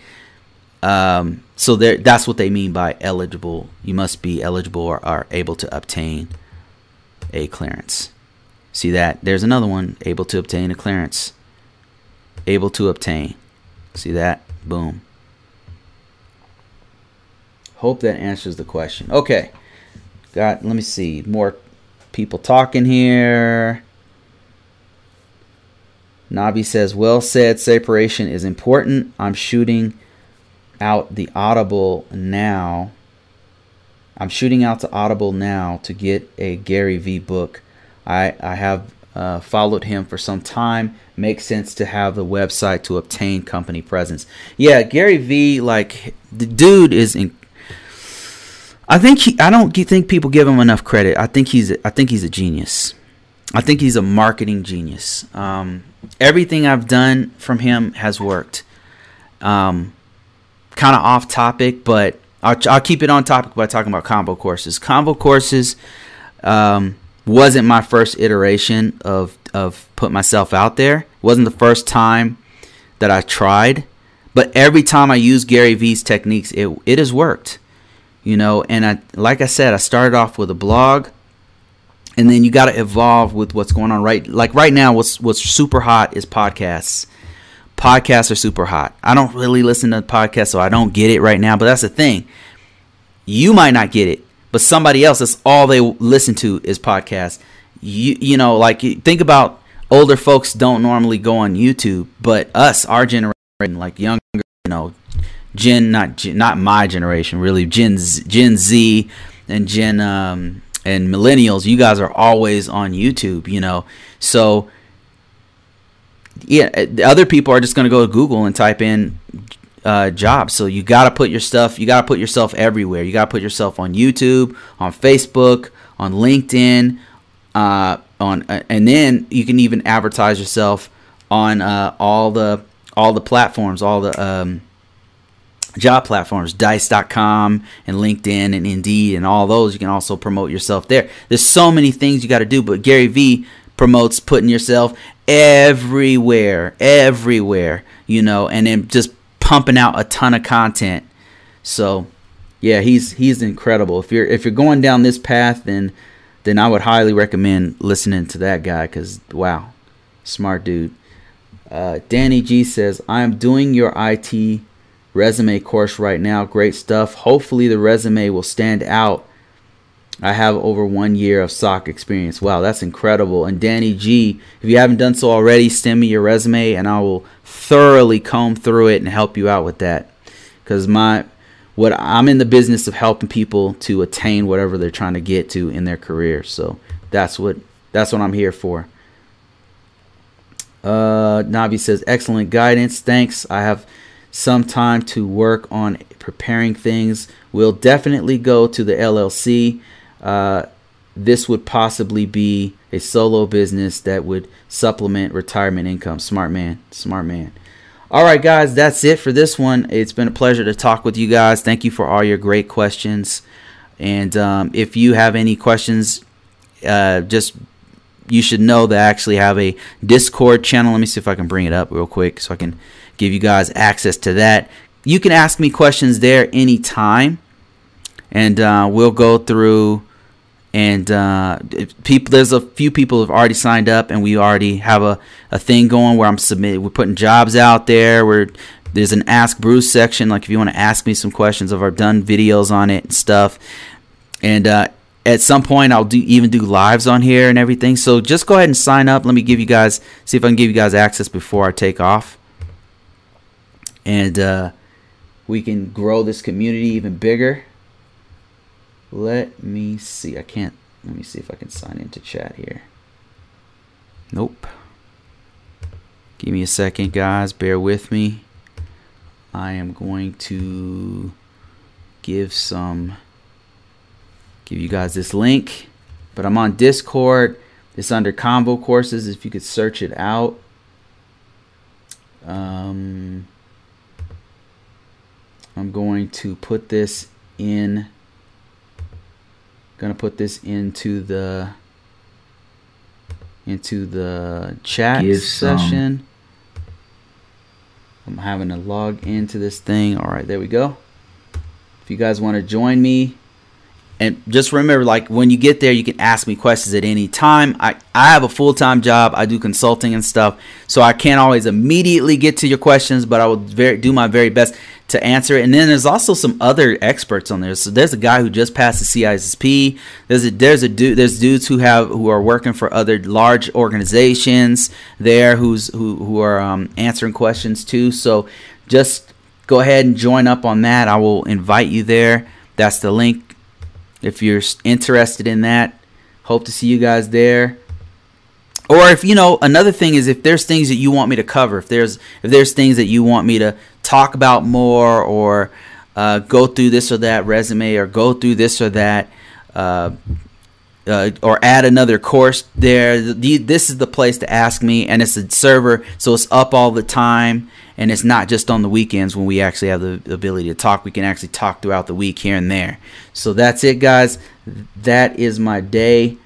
Um, so there, that's what they mean by eligible. You must be eligible or are able to obtain a clearance. See that? There's another one. Able to obtain a clearance. Able to obtain. See that? Boom. Hope that answers the question. Okay. Got, let me see. More people talking here. Navi says, well said, separation is important. I'm shooting out the Audible now. I'm shooting out to Audible now to get a Gary Vee book. I, I have uh, followed him for some time. Makes sense to have the website to obtain company presence. Yeah, Gary Vee, like the dude is in, I think he, I don't think people give him enough credit. I think he's I think he's a genius. I think he's a marketing genius. Um, everything I've done from him has worked. Um, kind of off topic, but I'll, I'll, keep it on topic by talking about Convocourses. Combo courses um, wasn't my first iteration of of put myself out there. Wasn't the first time that I tried, but every time I use Gary Vee's techniques, it it has worked you know and i like i said i started off with a blog and then you got to evolve with what's going on right? Like right now what's what's super hot is podcasts. Podcasts are super hot. I don't really listen to podcasts so i don't get it right now but that's the thing. You might not get it but somebody else that's all they listen to is podcasts. You you know like think about older folks don't normally go on youtube but us our generation like younger you know Gen not not my generation really Gen Z, Gen Z and Gen um, and millennials you guys are always on YouTube you know? So yeah uh, other people are just going to go to Google and type in uh, jobs. So you got to put your stuff you got to put yourself everywhere. You got to put yourself on YouTube on Facebook on LinkedIn uh, on uh, and then you can even advertise yourself on uh, all the all the platforms all the um, job platforms, dice.com and LinkedIn and Indeed and all those. You can also promote yourself there. There's so many things you got to do, but Gary Vee promotes putting yourself everywhere, everywhere, you know, and then just pumping out a ton of content. So, yeah, he's he's incredible. If you're if you're going down this path, then then I would highly recommend listening to that guy because wow, smart dude. Uh, Danny G says, "I am doing your IT resume course right now. Great stuff. Hopefully, the resume will stand out. I have over one year of SOC experience. Wow, that's incredible. And Danny G, if you haven't done so already, send me your resume and I will thoroughly comb through it and help you out with that. Because my what I'm in the business of helping people to attain whatever they're trying to get to in their career. So that's what that's what I'm here for. Uh, Navi says excellent guidance. Thanks. I have some time to work on preparing things. We'll definitely go to the LLC. Uh, this would possibly be a solo business that would supplement retirement income. Smart man, smart man. All right, guys, that's it for this one. It's been a pleasure to talk with you guys. Thank you for all your great questions. And um, if you have any questions, uh, just you should know that I actually have a Discord channel. Let me see if I can bring it up real quick so I can give you guys access to that. You can ask me questions there anytime, and uh, we'll go through. And uh, people, there's a few people who've already signed up, and we already have a, a thing going where I'm submitting. We're putting jobs out there. Where there's an Ask Bruce section. Like if you want to ask me some questions, I've done videos on it and stuff. And uh, at some point I'll do even do lives on here and everything. So just go ahead and sign up. Let me give you guys see if I can give you guys access before I take off and uh, we can grow this community even bigger. Let me see. I can't. Let me see if I can sign into chat here. Nope. Give me a second, guys. Bear with me. I am going to give some give you guys this link but i'm on discord it's under Convocourses if you could search it out um I'm going to put this in going to put this into the into the chat Give session. Some. I'm having to log into this thing. All right, there we go. If you guys want to join me, and just remember, like when you get there, you can ask me questions at any time. I, I have a full time job. I do consulting and stuff, so I can't always immediately get to your questions, but I will very, do my very best to answer it. And then there's also some other experts on there. So there's a guy who just passed the CISSP. There's a there's a dude there's dudes who have who are working for other large organizations there who's who who are um, answering questions too. So just go ahead and join up on that. I will invite you there. That's the link if you're interested in that, hope to see you guys there. Or if you know, another thing is if there's things that you want me to cover, if there's if there's things that you want me to talk about more, or uh, go through this or that resume, or go through this or that, uh, uh, or add another course there. This is the place to ask me, and it's a server, so it's up all the time, and it's not just on the weekends when we actually have the ability to talk. We can actually talk throughout the week here and there. So that's it, guys. That is my day.